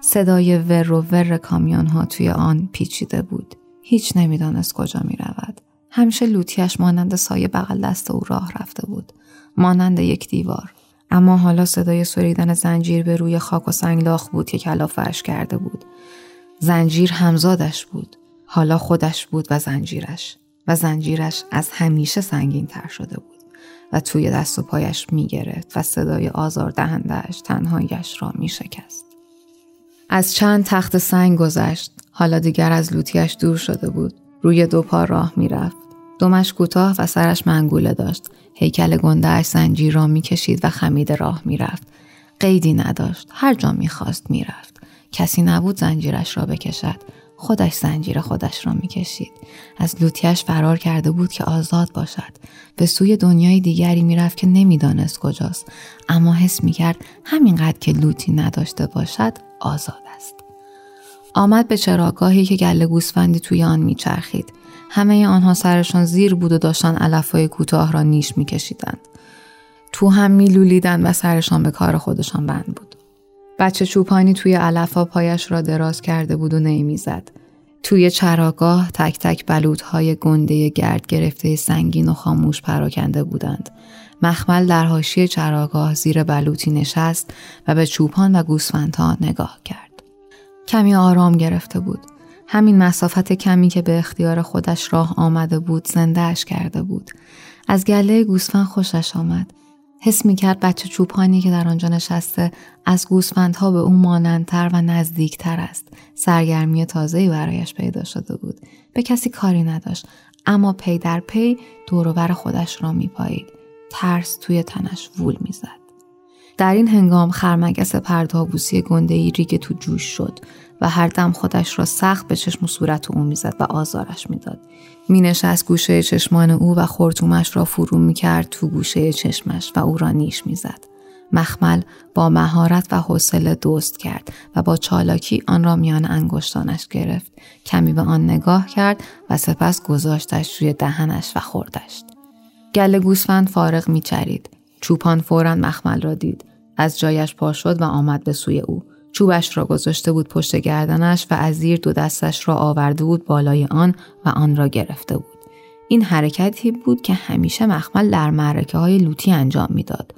صدای ور و ور کامیون ها توی آن پیچیده بود. هیچ نمی‌دانست کجا می رود. همیشه لوتیش مانند سایه بغل دست او راه رفته بود. مانند یک دیوار. اما حالا صدای سریدن زنجیر به روی خاک و سنگلاخ بود که کلافش کرده بود. زنجیر همزادش بود. حالا خودش بود و زنجیرش. و زنجیرش از همیشه سنگین تر شده بود و توی دست و پایش می گرفت و صدای آزار دهندهش تنهایش را می شکست. از چند تخت سنگ گذشت حالا دیگر از لوتیش دور شده بود روی دو پا راه می رفت. دمش کوتاه و سرش منگوله داشت. هیکل گندهش زنجیر را می‌کشید و خمید راه می‌رفت. قیدی نداشت. هر جا می‌خواست می‌رفت. کسی نبود زنجیرش را بکشد. خودش زنجیر خودش را می‌کشید. از لوتیش فرار کرده بود که آزاد باشد. به سوی دنیای دیگری می‌رفت که نمی‌دانست کجاست. اما حس می‌کرد همینقدر که لوتی نداشته باشد آزاد است. آمد به چراگاهی که گله گوسفندی توی آن میچرخید. همه آنها سرشان زیر بود و داشتن علفهای کوتاه را نیش میکشیدند تو هم میلولیدند و سرشان به کار خودشان بند بود بچه چوپانی توی علفا پایش را دراز کرده بود و نمی‌زد. توی چراگاه تک تک بلوط های گنده گرد گرفته سنگین و خاموش پراکنده بودند. مخمل در حاشیه چراگاه زیر بلوطی نشست و به چوپان و گوسفندها نگاه کرد. کمی آرام گرفته بود. همین مسافت کمی که به اختیار خودش راه آمده بود زندهش کرده بود. از گله گوسفند خوشش آمد. حس می کرد بچه چوپانی که در آنجا نشسته از گوسفندها به او مانندتر و نزدیکتر است. سرگرمی تازه‌ای برایش پیدا شده بود. به کسی کاری نداشت اما پی در پی دوروبر خودش را می پایید. ترس توی تنش وول می‌زد. در این هنگام خرمگس پرطاووسی گنده ای ریگ تو جوش شد و هر دم خودش را سخت به چشم و صورت او می‌زد و آزارش می‌داد. می نشست گوشه چشمان او و خرطومش را فرو می کرد تو گوشه چشمش و او را نیش می‌زد. مخمل با مهارت و حوصله دوست کرد و با چالاکی آن را میان انگشتانش گرفت. کمی به آن نگاه کرد و سپس گذاشتش روی دهنش و خوردش. گل گوسفند فارغ میچرید. چوپان فورا مخمل را دید. از جایش پا شد و آمد به سوی او. چوبش را گذاشته بود پشت گردنش و از زیر دو دستش را آورده بود بالای آن و آن را گرفته بود. این حرکتی بود که همیشه مخمل در معرکه های لوتی انجام می‌داد.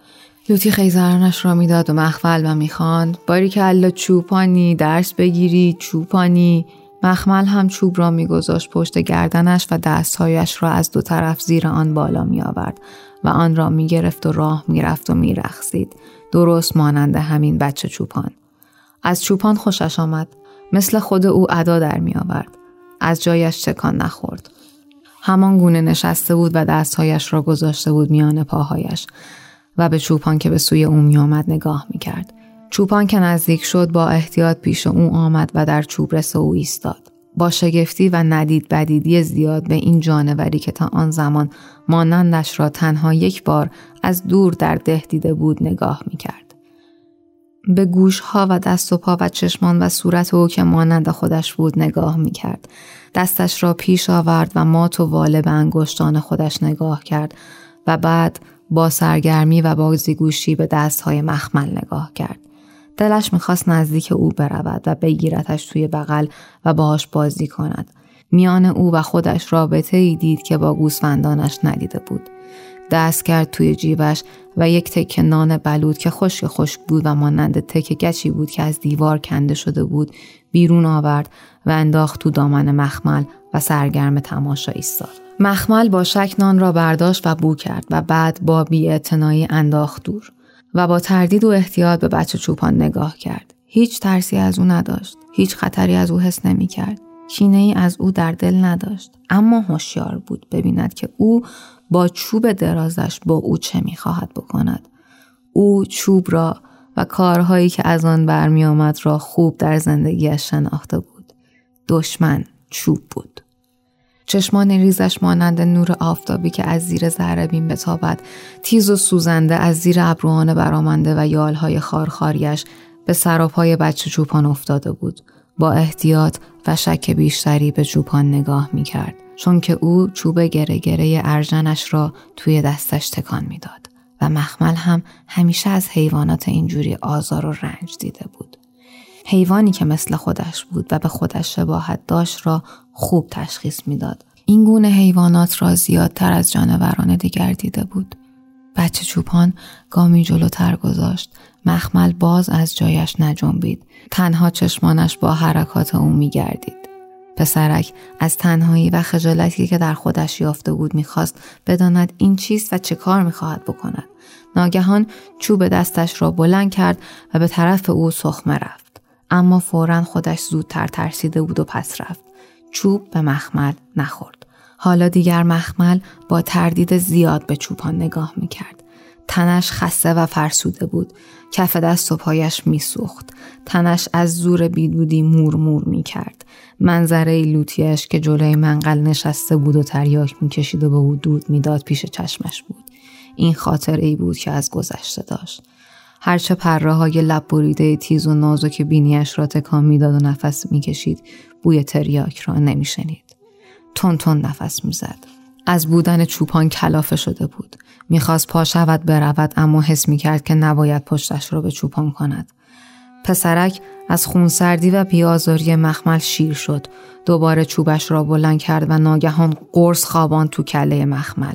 لوتی خیزرانش را می‌داد و مخمل و می‌خواند باری که الله چوپانی درس بگیری چوپانی مخمل هم چوب را میگذاشت پشت گردنش و دستهایش را از دو طرف زیر آن بالا می آورد و آن را می گرفت و راه می رفت و می رخصید. درست مانند همین بچه چوپان. از چوپان خوشش آمد. مثل خود او ادا در می آورد. از جایش چکان نخورد. همان گونه نشسته بود و دستهایش را گذاشته بود میان پاهایش و به چوپان که به سوی او می آمد نگاه می کرد. چوپان که نزدیک شد با احتیاط پیش او آمد و در چوب رس او ایستاد. با شگفتی و ندید بدیدی زیاد به این جانوری که تا آن زمان مانندش را تنها یک بار از دور در ده دیده بود نگاه می کرد. به گوشها و دست و پا و چشمان و صورت او که مانند خودش بود نگاه می کرد. دستش را پیش آورد و مات و واله به انگشتان خودش نگاه کرد و بعد با سرگرمی و بازیگوشی به دستهای مخمل نگاه کرد. دلش می‌خواست نزدیک او برود و بگیرتش توی بغل و باهاش بازی کند. میان او و خودش رابطه ای دید که با گوسفندانش ندیده بود. دست کرد توی جیبش و یک تک نان بلود که خشک خشک بود و مانند تک گچی بود که از دیوار کنده شده بود بیرون آورد و انداخت تو دامن مخمل و سرگرم تماشا ایستاد. مخمل با شک نان را برداشت و بو کرد و بعد با بیاعتنایی انداخت دور. و با تردید و احتیاط به بچه چوپان نگاه کرد. هیچ ترسی از او نداشت. هیچ خطری از او حس نمی کرد. کینه ای از او در دل نداشت. اما هوشیار بود ببیند که او با چوب درازش با او چه می خواهد بکند. او چوب را و کارهایی که از آن برمی آمد را خوب در زندگیش شناخته بود. دشمن چوب بود. چشمان ریزش مانند نور آفتابی که از زیر زهربین بتابد تیز و سوزنده از زیر ابروان برآمنده و یالهای خارخاریش به سراپای بچه چوپان افتاده بود با احتیاط و شک بیشتری به چوپان نگاه می کرد چون که او چوب گره گره ارژنش را توی دستش تکان می‌داد و مخمل هم همیشه از حیوانات اینجوری آزار و رنج دیده بود. حیوانی که مثل خودش بود و به خودش شباهت داشت را خوب تشخیص می‌داد. این گونه حیوانات را زیادتر از جانوران دیگر دیده بود. بچه چوپان گامی جلوتر گذاشت. مخمل باز از جایش نجنبید. تنها چشمانش با حرکات او میگردید. پسرک از تنهایی و خجالتی که در خودش یافته بود می‌خواست بداند این چیست و چه کار می‌خواهد بکند. ناگهان چوب دستش را بلند کرد و به طرف او سخمه رفت. اما فورا خودش زودتر ترسیده بود و پس رفت. چوب به مخمل نخورد. حالا دیگر مخمل با تردید زیاد به چوپان نگاه می‌کرد. تنش خسته و فرسوده بود. کف دست و پایش میسوخت. تنش از زور بیدودی مور مور می‌کرد. منظره لوتیش که جلوی منقل نشسته بود و تریاک می‌کشید و به او دود می‌داد پیش چشمش بود. این خاطره ای بود که از گذشته داشت. هرچه پره های لب بریده تیز و نازک بینیش را تکان می‌داد و نفس می‌کشید بوی تریاک را نمیشنید. تون تون نفس می‌زد. از بودن چوپان کلافه شده بود. می‌خواست پا شود برود اما حس می‌کرد که نباید پشتش را به چوپان کند. پسرک از خونسردی و بیازاری مخمل شیر شد. دوباره چوبش را بلند کرد و ناگهان قرص خوابان تو کله مخمل.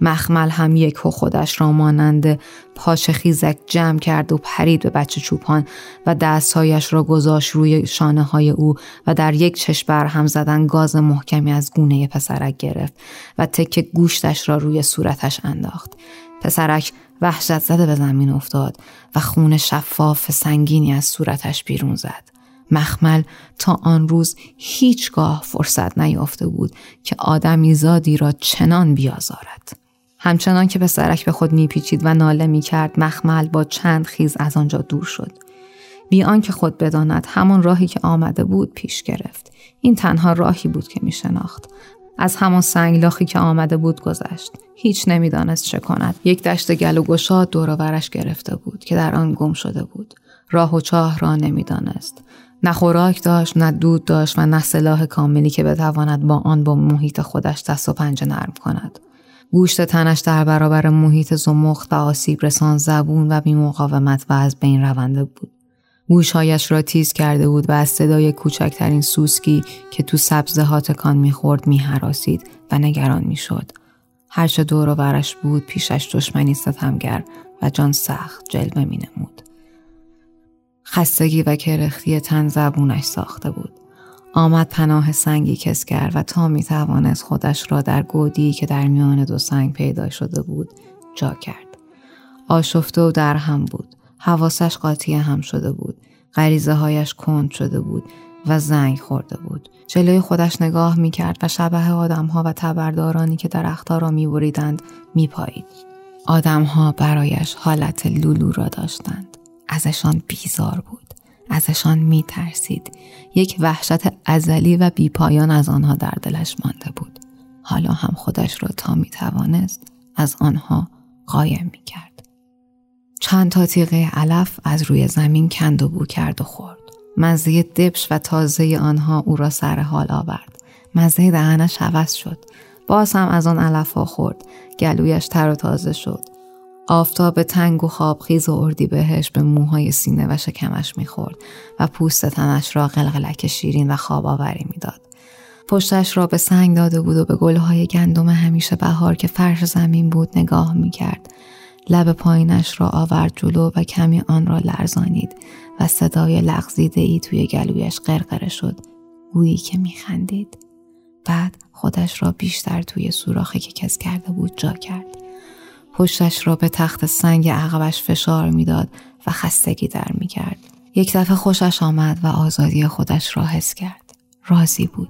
مخمل هم یک و خودش را مانند پاش خیزک جمع کرد و پرید به بچه چوپان و دستهایش را گذاشت روی شانه های او و در یک چشم بر هم زدن گاز محکمی از گونه پسرک گرفت و تک گوشتش را روی صورتش انداخت. پسرک وحشت زده به زمین افتاد و خون شفاف سنگینی از صورتش بیرون زد. مخمل تا آن روز هیچگاه فرصت نیافته بود که آدمی زادی را چنان بیازارد. همچنان که به سرک به خود میپیچید و ناله می‌کرد مخمل با چند خیز از آنجا دور شد. بی آنکه خود بداند همان راهی که آمده بود پیش گرفت. این تنها راهی بود که می شناخت. از همان سنگلاخی که آمده بود گذشت. هیچ نمی‌دانست چه کند. یک دشت گل و گشاد دور و برش گرفته بود که در آن گم شده بود. راه و چاه را نمی‌دانست. نه خوراک داشت، نه دود داشت و نه سلاح کاملی که بتواند با آن با محیط خودش دست و پنجه نرم کند. گوشت تنش در برابر محیط زمخت و آسیب رسان زبون و بیمقاومت و از بین رونده بود. گوشهایش را تیز کرده بود و از صدای کوچکترین سوسکی که تو سبزه ها تکان می‌خورد میهراسید و نگران می‌شد. هرچه دور و برش بود پیشش دشمنی ستمگر و جان سخت جلوه می نمود. خستگی و کرختی تن زبونش ساخته بود. آمد پناه سنگی کس کرد و تا می توانست خودش را در گودی که در میان دو سنگ پیدا شده بود جا کرد. آشفته و در هم بود. حواسش قاطی هم شده بود. غریزه هایش کند شده بود و زنگ خورده بود. جلوی خودش نگاه می کرد و شبه آدم ها و تبردارانی که درختها را می بریدند می پایید. آدم ها برایش حالت لولو را داشتند. ازشان بیزار بود. ازشان می ترسید. یک وحشت ازلی و بیپایان از آنها در دلش مانده بود. حالا هم خودش را تا می توانست از آنها قایم می کرد. چند تا تیغه علف از روی زمین کند و بو کرد و خورد. مزه دبش و تازه آنها او را سر حال آورد. مزه دهنش عوض شد. باز هم از آن علف ها خورد. گلویش تر و تازه شد. آفتاب تنگ و خوابخیز و اردی بهش به موهای سینه و شکمش می‌خورد و پوست تنش را قلقلک شیرین و خواب آوری می‌داد. پشتش را به سنگ داده بود و به گلهای گندم همیشه بهار که فرش زمین بود نگاه می‌کرد. لب پایینش را آورد جلو و کمی آن را لرزانید و صدای لغزیده ای توی گلویش قرقره شد. گویی که میخندید. بعد خودش را بیشتر توی سوراخی که کس کرده بود جا کرد. پشتش را به تخت سنگ عقبش فشار می‌داد و خستگی در می کرد. یک دفعه خوشش آمد و آزادی خودش را حس کرد. راضی بود.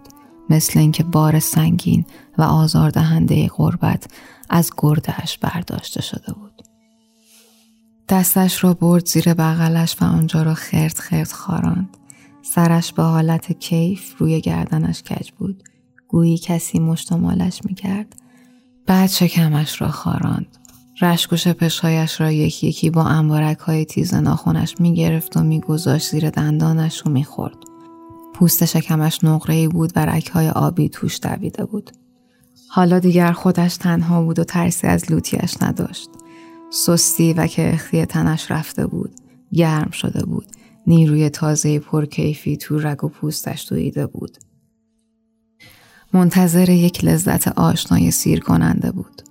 مثل اینکه بار سنگین و آزاردهنده غربت از گردش برداشته شده بود. دستش را برد زیر بغلش و آنجا را خرد خرد خاراند. سرش به حالت کیف روی گردنش کج بود. گویی کسی مشتمالش می کرد. بعد شکمش را خاراند. رشک و شپشهایش را یکی یکی با انبارک های تیز ناخونش می گرفت و می گذاشت زیر دندانش و می خورد. پوست شکمش نقره بود و رک های آبی توش دویده بود. حالا دیگر خودش تنها بود و ترسی از لوتیش نداشت. سستی و کرختی تنش رفته بود. گرم شده بود. نیروی تازه پرکیفی تو رگ و پوستش دویده بود. منتظر یک لذت آشنای سیر کننده بود.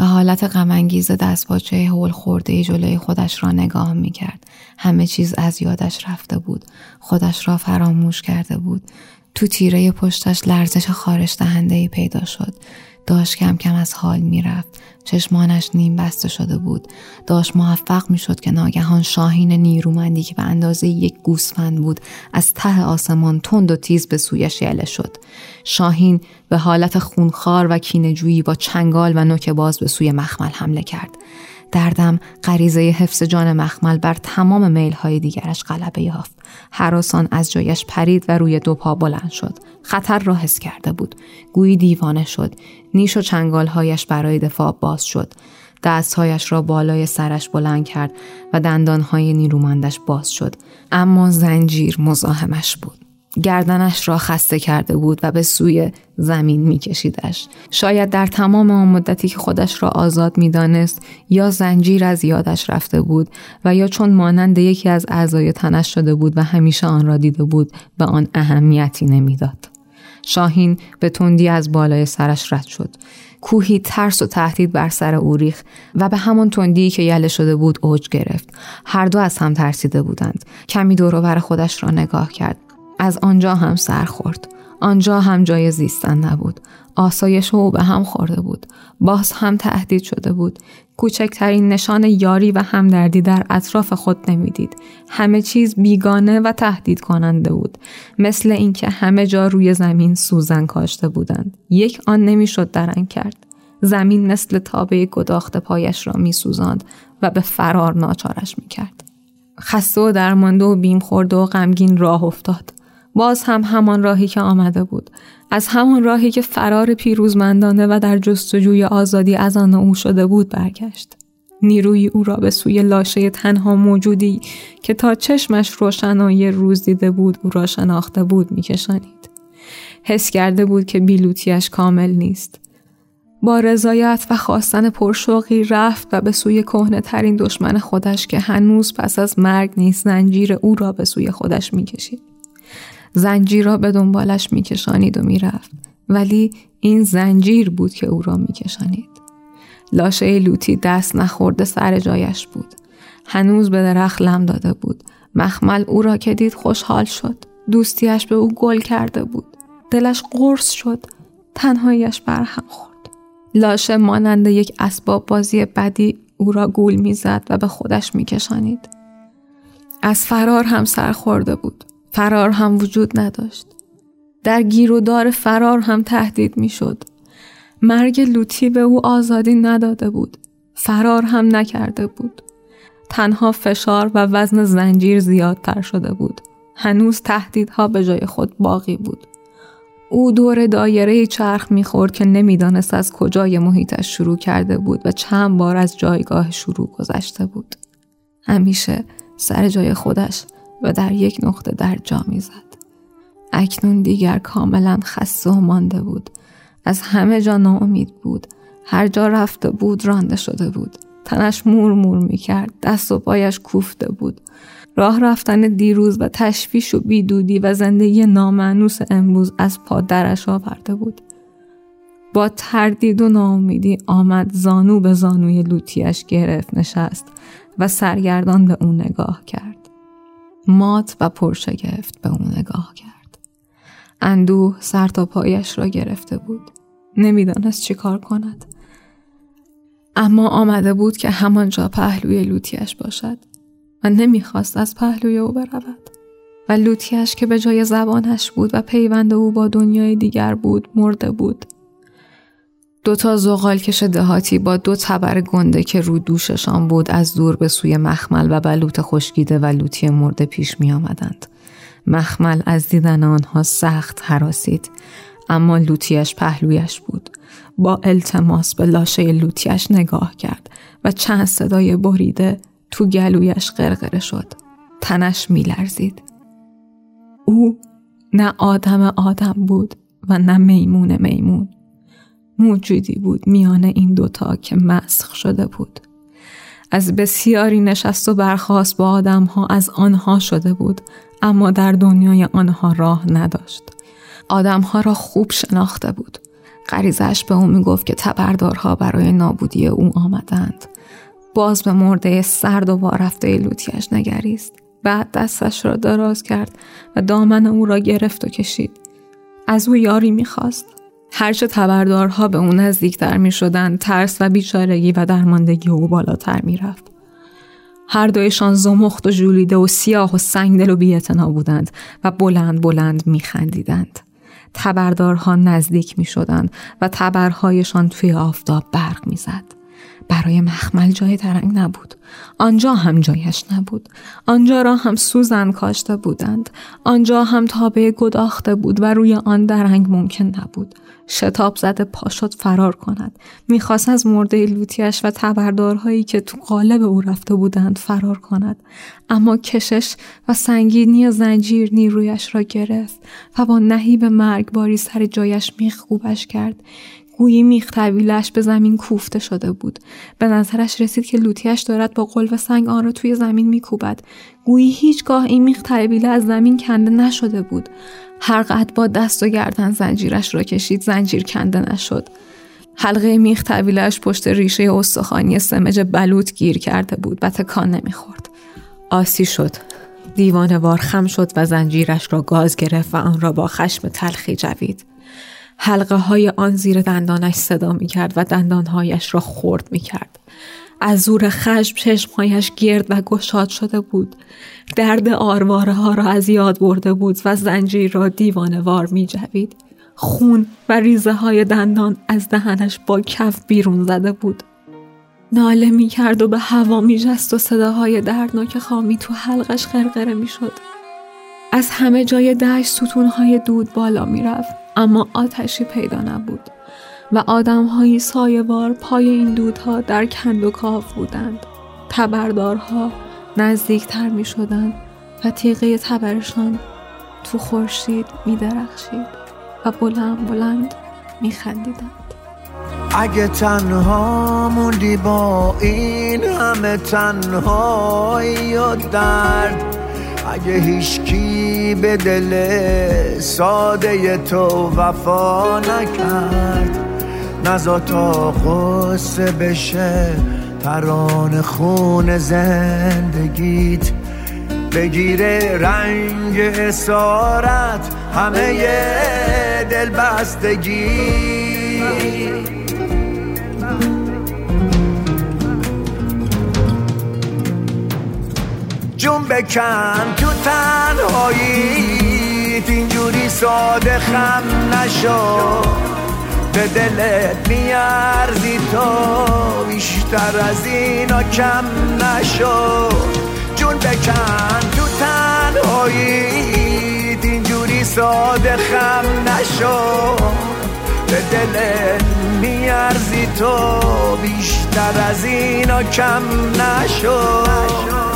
به حالت غمانگیز دستپاچه هول خورده جلوی خودش را نگاه می کرد. همه چیز از یادش رفته بود. خودش را فراموش کرده بود. تو تیره پشتش لرزش خارش دهنده پیدا شد. داشت کم کم از حال می‌رفت. چشمانش نیم بسته شده بود. داشت موفق می‌شد که ناگهان شاهین نیرومندی که به اندازه یک گوسفند بود از ته آسمان تند و تیز به سویش یله شد. شاهین به حالت خونخوار و کینجویی با چنگال و نوک باز به سوی مخمل حمله کرد. دردم غریزه حفظ جان مخمل بر تمام میل های دیگرش غلبه یافت. حراسان از جایش پرید و روی دو پا بلند شد. خطر را حس کرده بود. گویی دیوانه شد. نیش و چنگالهایش برای دفاع باز شد. دستهایش را بالای سرش بلند کرد و دندانهای نیرومندش باز شد. اما زنجیر مزاحمش بود. گردنش را خسته کرده بود و به سوی زمین میکشیدش. شاید در تمام آن مدتی که خودش را آزاد می‌دانست یا زنجیر از یادش رفته بود و یا چون مانند یکی از اعضای تنش شده بود و همیشه آن را دیده بود به آن اهمیتی نمی‌داد. شاهین به تندی از بالای سرش رد شد. کوهی ترس و تهدید بر سر او ریخت و به همان تندی که یله شده بود اوج گرفت. هر دو از هم ترسیده بودند. کمی دور خودش را نگاه کرد. از آنجا هم سر خورد. آنجا هم جای زیستن نبود. آسایش او به هم خورده بود. باز هم تهدید شده بود. کوچکترین نشان یاری و همدردی در اطراف خود نمی‌دید. همه چیز بیگانه و تهدید کننده بود. مثل اینکه همه جا روی زمین سوزن کاشته بودند. یک آن نمی‌شد درنگ کرد. زمین مثل تابه گداخت پایش را میسوزاند و به فرار ناچارش می‌کرد. خسته و درمانده و بیم خورده و غمگین راه افتاد. باز هم همان راهی که آمده بود. از همان راهی که فرار پیروزمندانه و در جستجوی آزادی از آن او شده بود برگشت. نیروی او را به سوی لاشه تنها موجودی که تا چشمش روشنایی روز دیده بود او را شناخته بود میکشانید. حس کرده بود که بیلوتیش کامل نیست. با رضایت و خواستن پرشوقی رفت و به سوی کهنه ترین دشمن خودش که هنوز پس از مرگ نیست زنجیر او را به سوی خودش می‌کشید. زنجیر را به دنبالش میکشانید و می‌رفت. ولی این زنجیر بود که او را میکشانید. لاشه لوتی دست نخورده سر جایش بود. هنوز به درخت لم داده بود. مخمل او را که دید خوشحال شد. دوستیش به او گل کرده بود. دلش قرص شد. تنهایش برهم خورد. لاشه مانند یک اسباب بازی بدی او را گول می‌زد و به خودش میکشانید. از فرار هم سر خورده بود. فرار هم وجود نداشت. در گیر و دار فرار هم تهدید می شد. مرگ لوتی به او آزادی نداده بود. فرار هم نکرده بود. تنها فشار و وزن زنجیر زیادتر شده بود. هنوز تهدیدها به جای خود باقی بود. او دور دایره چرخ می‌خورد که نمی‌دانست از کجای محیطش شروع کرده بود و چند بار از جایگاه شروع گذشته بود. همیشه سر جای خودش و در یک نقطه در جا می‌زد. اکنون دیگر کاملا خسته و مانده بود. از همه جا ناامید بود. هر جا رفته بود رانده شده بود. تنش مور مور می کرد. دست و پایش کوفته بود. راه رفتن دیروز و تشویش و بیدودی و زندگی نامعنوس امروز از پا درش آورده بود. با تردید و ناامیدی آمد زانو به زانوی لوتیش گرفت نشست و سرگردان به او نگاه کرد. مات و پرشگفت به او نگاه کرد. اندوه سر تا پایش را گرفته بود. نمی‌دانست چی کار کند. اما آمده بود که همانجا پهلوی لوتیش باشد و نمی‌خواست از پهلوی او برود. و لوتیش که به جای زبانش بود و پیوند او با دنیای دیگر بود مرده بود. دو تا زغال کش دهاتی با دو تبر گنده که رو دوششان بود از دور به سوی مخمل و بلوط خشکیده و لوتی مرده پیش می آمدند. مخمل از دیدن آنها سخت حراسید اما لوتیش پهلویش بود. با التماس به لاشه لوتیش نگاه کرد و چند صدای بریده تو گلویش غرغره شد. تنش می لرزید. او نه آدم آدم بود و نه میمون میمون. موجودی بود میان این دوتا که مسخ شده بود. از بسیاری نشست و برخواست با آدم ها از آنها شده بود اما در دنیای آنها راه نداشت. آدم ها را خوب شناخته بود. غریزش به او می‌گفت که تبردارها برای نابودی او آمدند. باز به مرده سرد و وارفته لوتیش نگریست. بعد دستش را دراز کرد و دامن او را گرفت و کشید. از او یاری می‌خواست. هرچه تبردارها به اون نزدیکتر می شدن ترس و بیچارگی و درماندگی او بالاتر می رفت. هر دویشان زمخت و جولیده و سیاه و سنگدل و بیعتنا بودند و بلند بلند می خندیدند. تبردارها نزدیک می شدند و تبرهایشان توی آفتاب برق می زد. برای مخمل جای درنگ نبود. آنجا هم جایش نبود. آنجا را هم سوزن کاشته بودند. آنجا هم تابه گداخته بود و روی آن درنگ ممکن نبود. شتاب زده پاشد فرار کند. می‌خواست از مرده لوتیش و تبردارهایی که تو قالب او رفته بودند فرار کند. اما کشش و سنگینی زنجیر نیرویش را گرفت و با نهیب مرگباری سر جایش میخ کرد. گویی میخ طویلش به زمین کوفته شده بود. به نظرش رسید که لوتیش دارد با قلب سنگ آن را توی زمین میکوبد. گویی هیچگاه این میخ طویله از زمین کنده نشده بود. هر قد با دست و گردن زنجیرش را کشید زنجیر کنده نشد. حلقه میخ طویلش پشت ریشه استخوانی سمج بلوط گیر کرده بود و تکان نمی‌خورد. آسی شد. دیوانوار خم شد و زنجیرش را گاز گرفت و آن را با خشم تلخی جوید. حلقه های آن زیر دندانش صدا می کرد و دندانهایش را خورد می کرد. از زور خشم چشمهایش گرد و گشاد شده بود. درد آرواره ها را از یاد برده بود و زنجیر را دیوانوار می جوید. خون و ریزه های دندان از دهنش با کف بیرون زده بود. ناله می کرد و به هوا می جست و صداهای دردناک خامی تو حلقش غرغره می شد. از همه جای دشت ستونهای دود بالا می رفت اما آتشی پیدا نبود و آدمهایی سایه‌وار پای این دودها در کند و کاف بودند. تبردارها نزدیکتر می شدند و تیغه تبرشان تو خورشید می درخشید و بلند بلند می خندیدند. اگه تنها موندی با این همه تنهایی و درد اگه هیچکی به دل ساده تو وفا نکرد نزا تا قصه بشه تران خون زندگیت. بگیره رنگ اسارت همه دل بستگی جون بکن تو تنهاییت. اینجوری ساده خم نشو. به دلت میارزی تو. بیشتر از اینا کم نشو. جون بکن تو تنهاییت. اینجوری ساده خم نشو. به دلت میارزی تو. بیشتر از اینا کم نشو.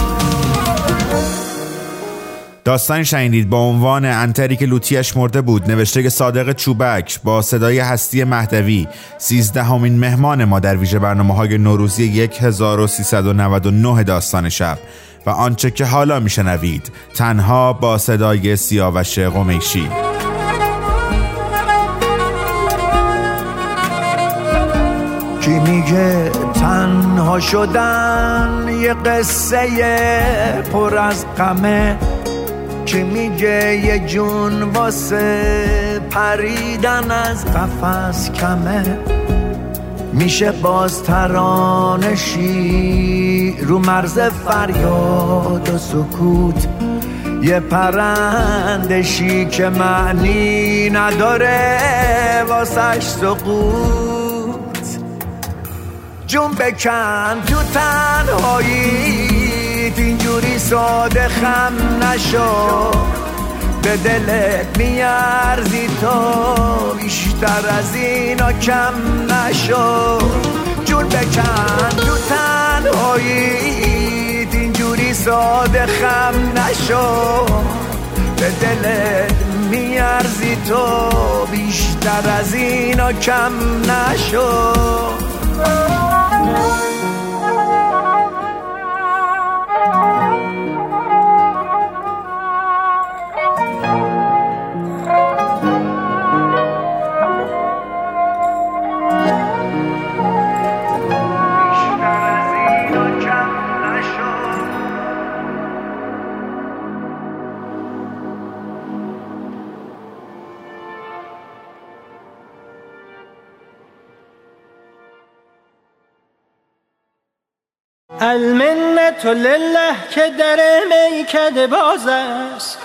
داستان شنیدید با عنوان انتری که لوتیش مرده بود نوشته صادق چوبک با صدای هستی مهدوی سیزدهمین مهمان ما در ویژه برنامه های نوروزی 1399 داستان شب و آنچه که حالا میشنوید تنها با صدای سیاوش قمیشی. کی میگه تنها شدن یه قصه پر از غمه؟ کی میگه یه جون واسه پریدن از قفس کمه. میشه باز ترانشی رو مرز فریاد و سکوت. یه پرندشی که معنی نداره واسش سقوط. جون بکن تو تنهاییت ساده خم نشو. به دلت میارزی تو. بیشتر از اینا کم نشو. جون بکن تو تنهاییت اینجوری ساده خم نشو. به دلت میارزی تو. بیشتر از اینا کم نشو. المنت لله که در میکده باز است.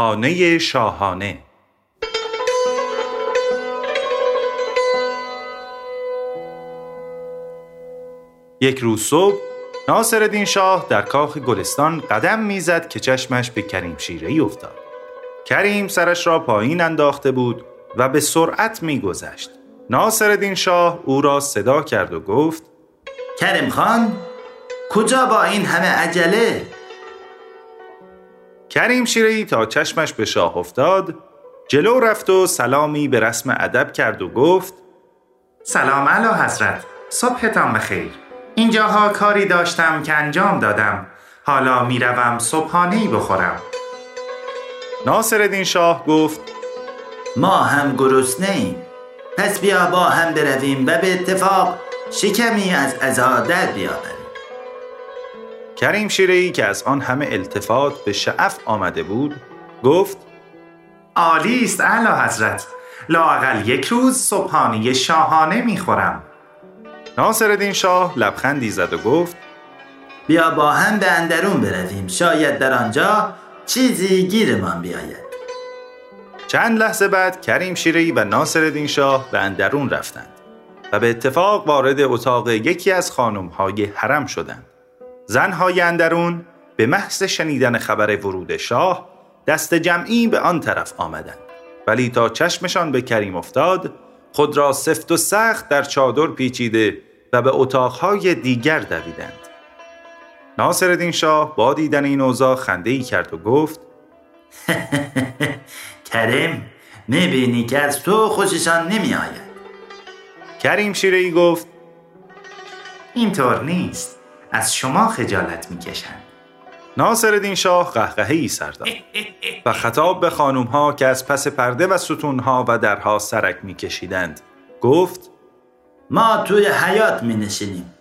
صبحانه شاهانه. یک روز صبح ناصرالدین شاه در کاخ گلستان قدم می‌زد که چشمش به کریم شیرهی افتاد. کریم سرش را پایین انداخته بود و به سرعت میگذشت. ناصرالدین شاه او را صدا کرد و گفت کریم خان کجا با این همه عجله؟ کریم شیرهی تا چشمش به شاه افتاد. جلو رفت و سلامی به رسم ادب کرد و گفت سلام علا حضرت صبحتان بخیر. اینجاها کاری داشتم که انجام دادم. حالا می‌روم صبحانه بخورم. ناصرالدین شاه گفت ما هم گرسنه ایم پس بیا با هم برویم و به اتفاق شکمی از عزا در بیاوریم کریم شیرهی که از آن همه التفات به شعف آمده بود گفت عالی است اعلی حضرت لااقل یک روز صبحانه شاهانه می‌خورم. ناصرالدین شاه لبخندی زد و گفت بیا با هم به اندرون برویم شاید در آنجا چیزی گیرمان بیاید. چند لحظه بعد کریم شیرهی و ناصرالدین شاه به اندرون رفتند و به اتفاق وارد اتاق یکی از خانمهای حرم شدند. زنهای اندرون به محض شنیدن خبر ورود شاه دست جمعی به آن طرف آمدند. ولی تا چشمشان به کریم افتاد خود را سفت و سخت در چادر پیچیده و به اتاقهای دیگر دویدند. ناصرالدین شاه با دیدن این اوضاع خنده ای کرد و گفت کریم می‌بینی که از تو خوششان نمی آید کریم شیرهی گفت اینطور نیست. از شما خجالت می‌کشند. ناصرالدین شاه قهقهه ای سر داد و خطاب به خانم ها که از پس پرده و ستونها و درها سرک میکشیدند. گفت ما توی حیات می نشینیم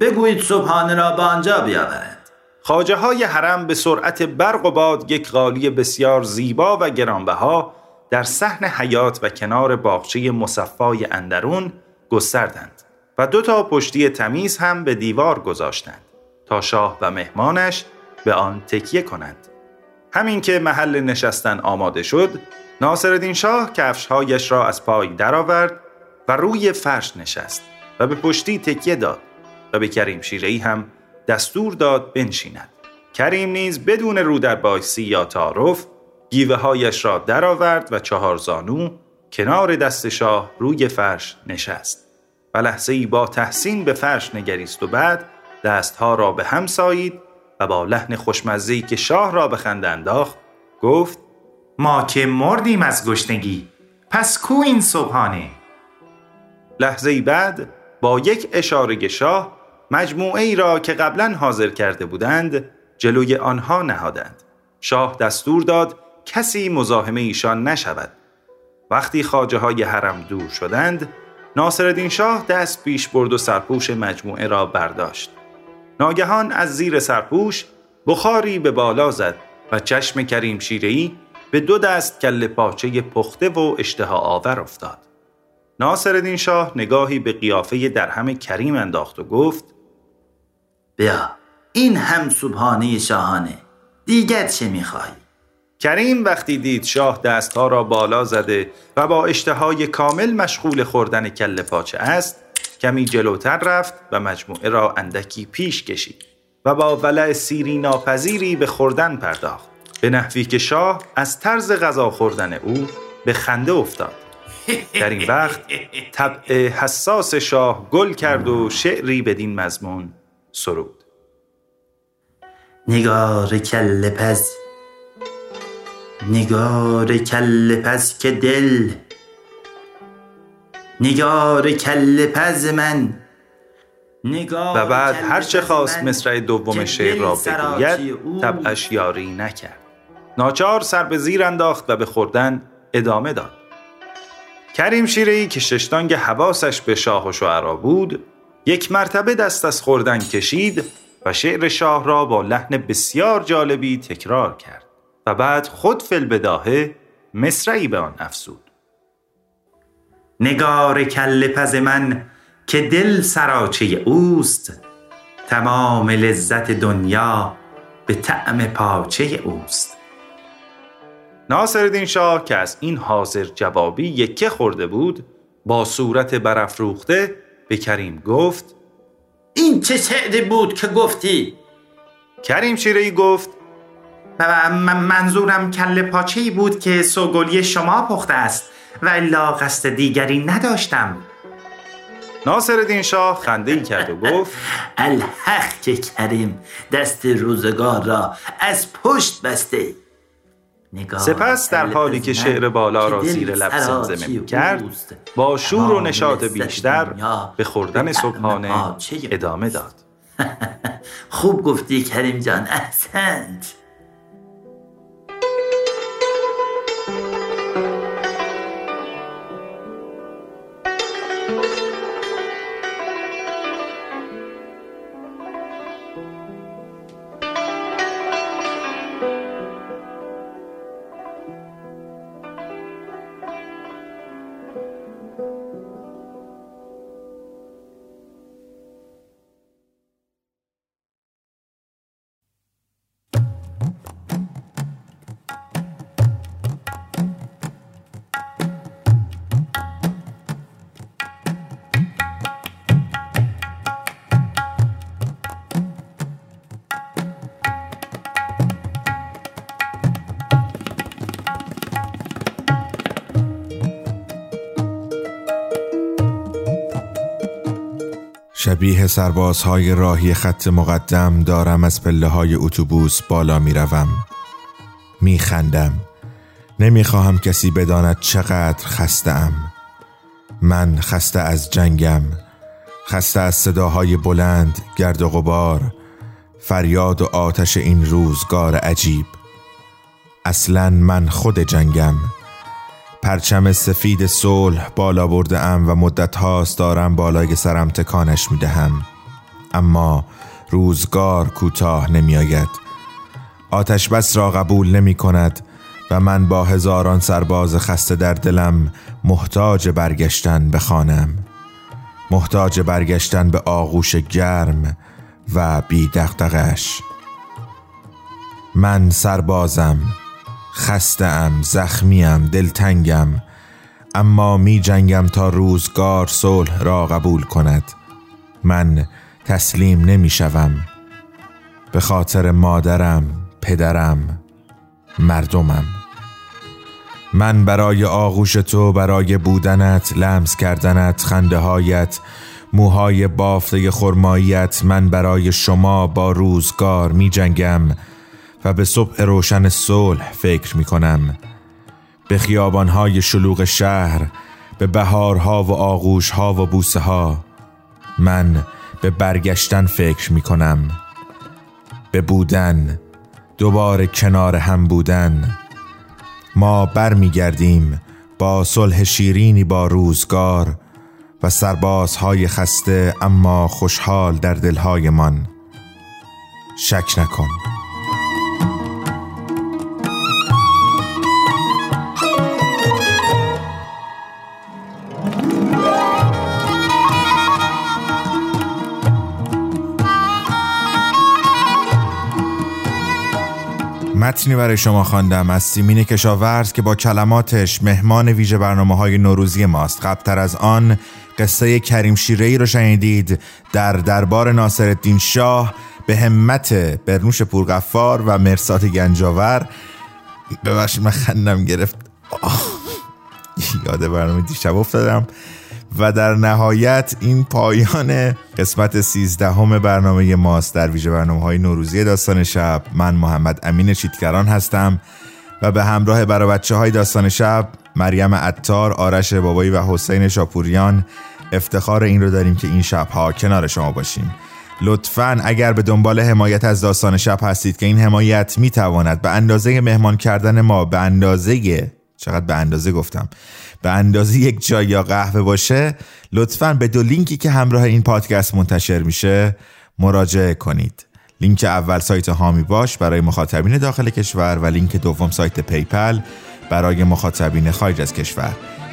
بگویید صبحانه را به آنجا بیاورند. خاجه های حرم به سرعت برق و باد یک قالی بسیار زیبا و گرانبها در صحن حیات و کنار باغچه مصفای اندرون گستردند. و دو تا پشتی تمیز هم به دیوار گذاشتند تا شاه و مهمانش به آن تکیه کنند. همین که محل نشستن آماده شد ناصرالدین شاه کفشهایش را از پای درآورد و روی فرش نشست و به پشتی تکیه داد و به کریم شیرهی هم دستور داد بنشیند. کریم نیز بدون رو در بایسی یا تعارف گیوه هایش را درآورد و چهار زانو کنار دست شاه روی فرش نشست. و لحظه ای با تحسین به فرش نگریست و بعد دستها را به هم سایید و با لحن خوشمزه‌ای که شاه را به خنده انداخت گفت ما که مردیم از گشنگی پس کو این صبحانه؟ لحظه ای بعد با یک اشاره شاه مجموعه ای را که قبلا حاضر کرده بودند جلوی آنها نهادند. شاه دستور داد کسی مزاحم ایشان نشود. وقتی خاجه های حرم دور شدند ناصرالدین شاه دست پیش برد و سرپوش مجموعه را برداشت. ناگهان از زیر سرپوش بخاری به بالا زد و چشم کریم شیرهی به دو دست کل پاچه پخته و اشتها آور افتاد. ناصرالدین شاه نگاهی به قیافه درهم کریم انداخت و گفت بیا این هم صبحانه شاهانه. دیگر چه می‌خوای؟ کریم وقتی دید شاه دستها را بالا زده و با اشتهای کامل مشغول خوردن کل پاچه است کمی جلوتر رفت و مجموعه را اندکی پیش کشید و با ولع سیری ناپذیری به خوردن پرداخت. به نحوی که شاه از طرز غذا خوردن او به خنده افتاد. در این وقت طبع حساس شاه گل کرد و شعری بدین مضمون سرود. نگار کل پز نگار کل پز که دل. نگار کل پز من. نگار و بعد هرچه پز خواست مصرع دوم شعر را بگوید. طبعش یاری نکرد. ناچار سر به زیر انداخت و به خوردن ادامه داد. کریم شیرهی که ششتانگ حواسش به شاه و شعرا بود یک مرتبه دست از خوردن کشید و شعر شاه را با لحن بسیار جالبی تکرار کرد. و بعد خود فل بداهه مصرعی به آن افزود نگار کل پز من که دل سراچه اوست تمام لذت دنیا به طعم پاچه اوست ناصرالدین شاه که از این حاضر جوابی یکه خورده بود با صورت برافروخته به کریم گفت این چه شعری بود که گفتی؟ کریم شیرهی گفت و من- منظورم کله پاچه بود که سوگلی شما پخته است و الا قصد دیگری نداشتم. ناصرالدین شاه خنده ای کرد و گفت الحق که کریم دست روزگار را از پشت بسته. نگاه سپس در حالی که شعر بالا را زیر لب زمزمه می کرد. با شور و نشاط بیشتر به خوردن صبحانه ادامه داد. خوب گفتی کریم جان احسنت. شبیه سربازهای راهی خط مقدم دارم از پله های اتوبوس بالا می روم می خندم نمی خواهم کسی بداند چقدر خستم من خسته از جنگم. خسته از صداهای بلند گرد و غبار. فریاد و آتش این روزگار عجیب. اصلا من خود جنگم. پرچم سفید صلح بالا برده ام و مدت هاست دارم بالای سرم تکانش می دهم. اما روزگار کوتاه نمی آید. آتش بس را قبول نمی کند و من با هزاران سرباز خسته در دلم محتاج برگشتن به خانم محتاج برگشتن به آغوش گرم و بی دغدغش من سربازم. خستم زخمیم دلتنگم اما می جنگم تا روزگار صلح را قبول کند. من تسلیم نمی شوم به خاطر مادرم پدرم مردمم. من برای آغوش تو برای بودنت لمس کردنت خنده هایت موهای بافته خرماییت من برای شما با روزگار می جنگم و به صبح روشن صلح فکر می کنم به خیابانهای شلوغ شهر به بهارها و آغوشها و بوسه ها من به برگشتن فکر می کنم به بودن دوباره کنار هم بودن. ما برمیگردیم با صلح شیرینی با روزگار و سربازهای خسته اما خوشحال در دلهایمان. شک نکن. متنی برای شما خواندم از سیمین کشاورز که با کلماتش مهمان ویژه برنامه های نوروزی ماست. قبلتر از آن قصه کریم شیره ای رو شنیدید در دربار ناصر الدین شاه به همت برنوش پورغفار و مرسات گنجاور. ببخشید من خندم گرفت. یاد برنامه دیشب افتادم. و در نهایت این پایان قسمت سیزدهم برنامه ماست در ویژه برنامه های نوروزی داستان شب. من محمد امین چیتکران هستم و به همراه برای بچه های داستان شب مریم عطار، آرش بابایی و حسین شاپوریان افتخار این رو داریم که این شبها کنار شما باشیم. لطفا اگر به دنبال حمایت از داستان شب هستید که این حمایت می‌تواند به اندازه مهمان کردن ما به اندازه چقدر به اندازه گفتم به اندازه یک جای یا قهوه باشه لطفا به دو لینکی که همراه این پادکست منتشر میشه مراجعه کنید. لینک اول سایت حامی باش برای مخاطبین داخل کشور و لینک دوم سایت PayPal برای مخاطبین خارج از کشور.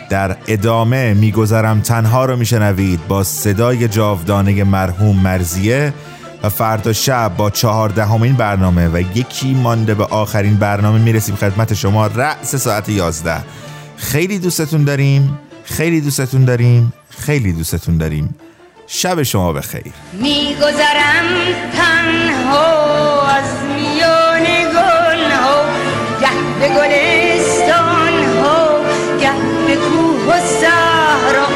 در ادامه میگذرم تنها رو میشنوید با صدای جاودانه مرحوم مرضیه و فردا شب با چهاردهمین برنامه و یکی مانده به آخرین برنامه می‌رسیم خدمت شما. رأس ساعت یازده. خیلی دوستتون داریم. خیلی دوستتون داریم. خیلی دوستتون داریم. شب شما بخیر. میگذرم تنها از میان گل ها گه به گلستان ها گه به کوه و صحرا.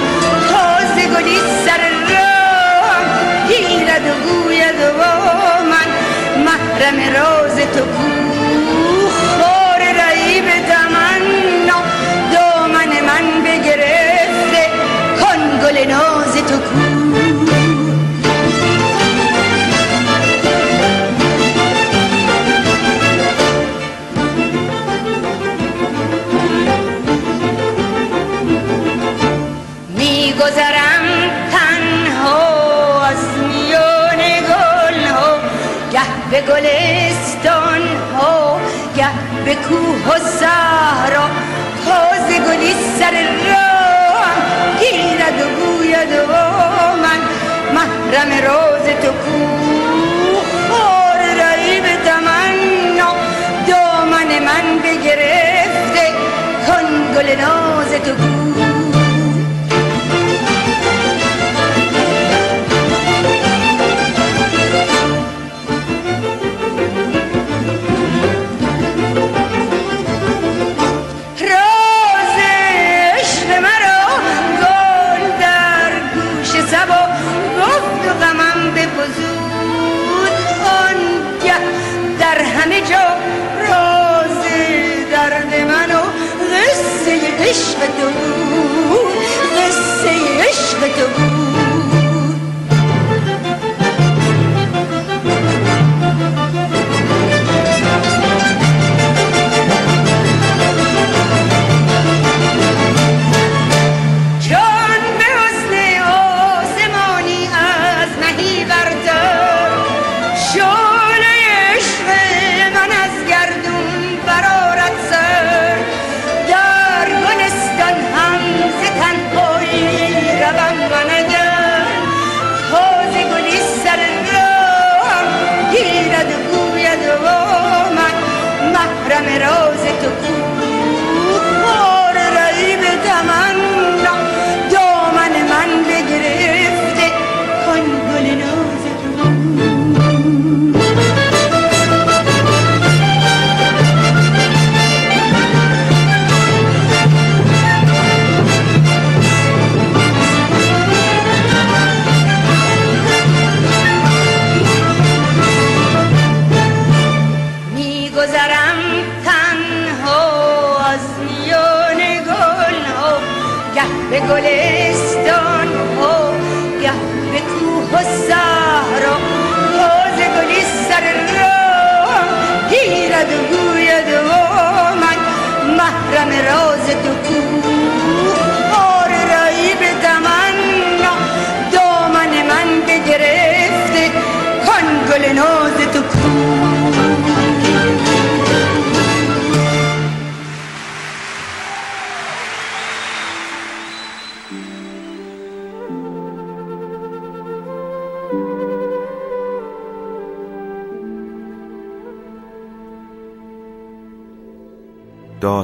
تازه گلی سر راه گیرد و گوید و با من. محرم راز تو گل ناز تو کو میگذرم تنها از میان گل ها گه به گلستان ها گه به کوه و صحرا تازه گلی سر راه گوید و من محرم راز تو کو خار رهی به تمنا. دامن من بگرفته کن گل ناز تو کو.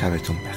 شبتون. بخیر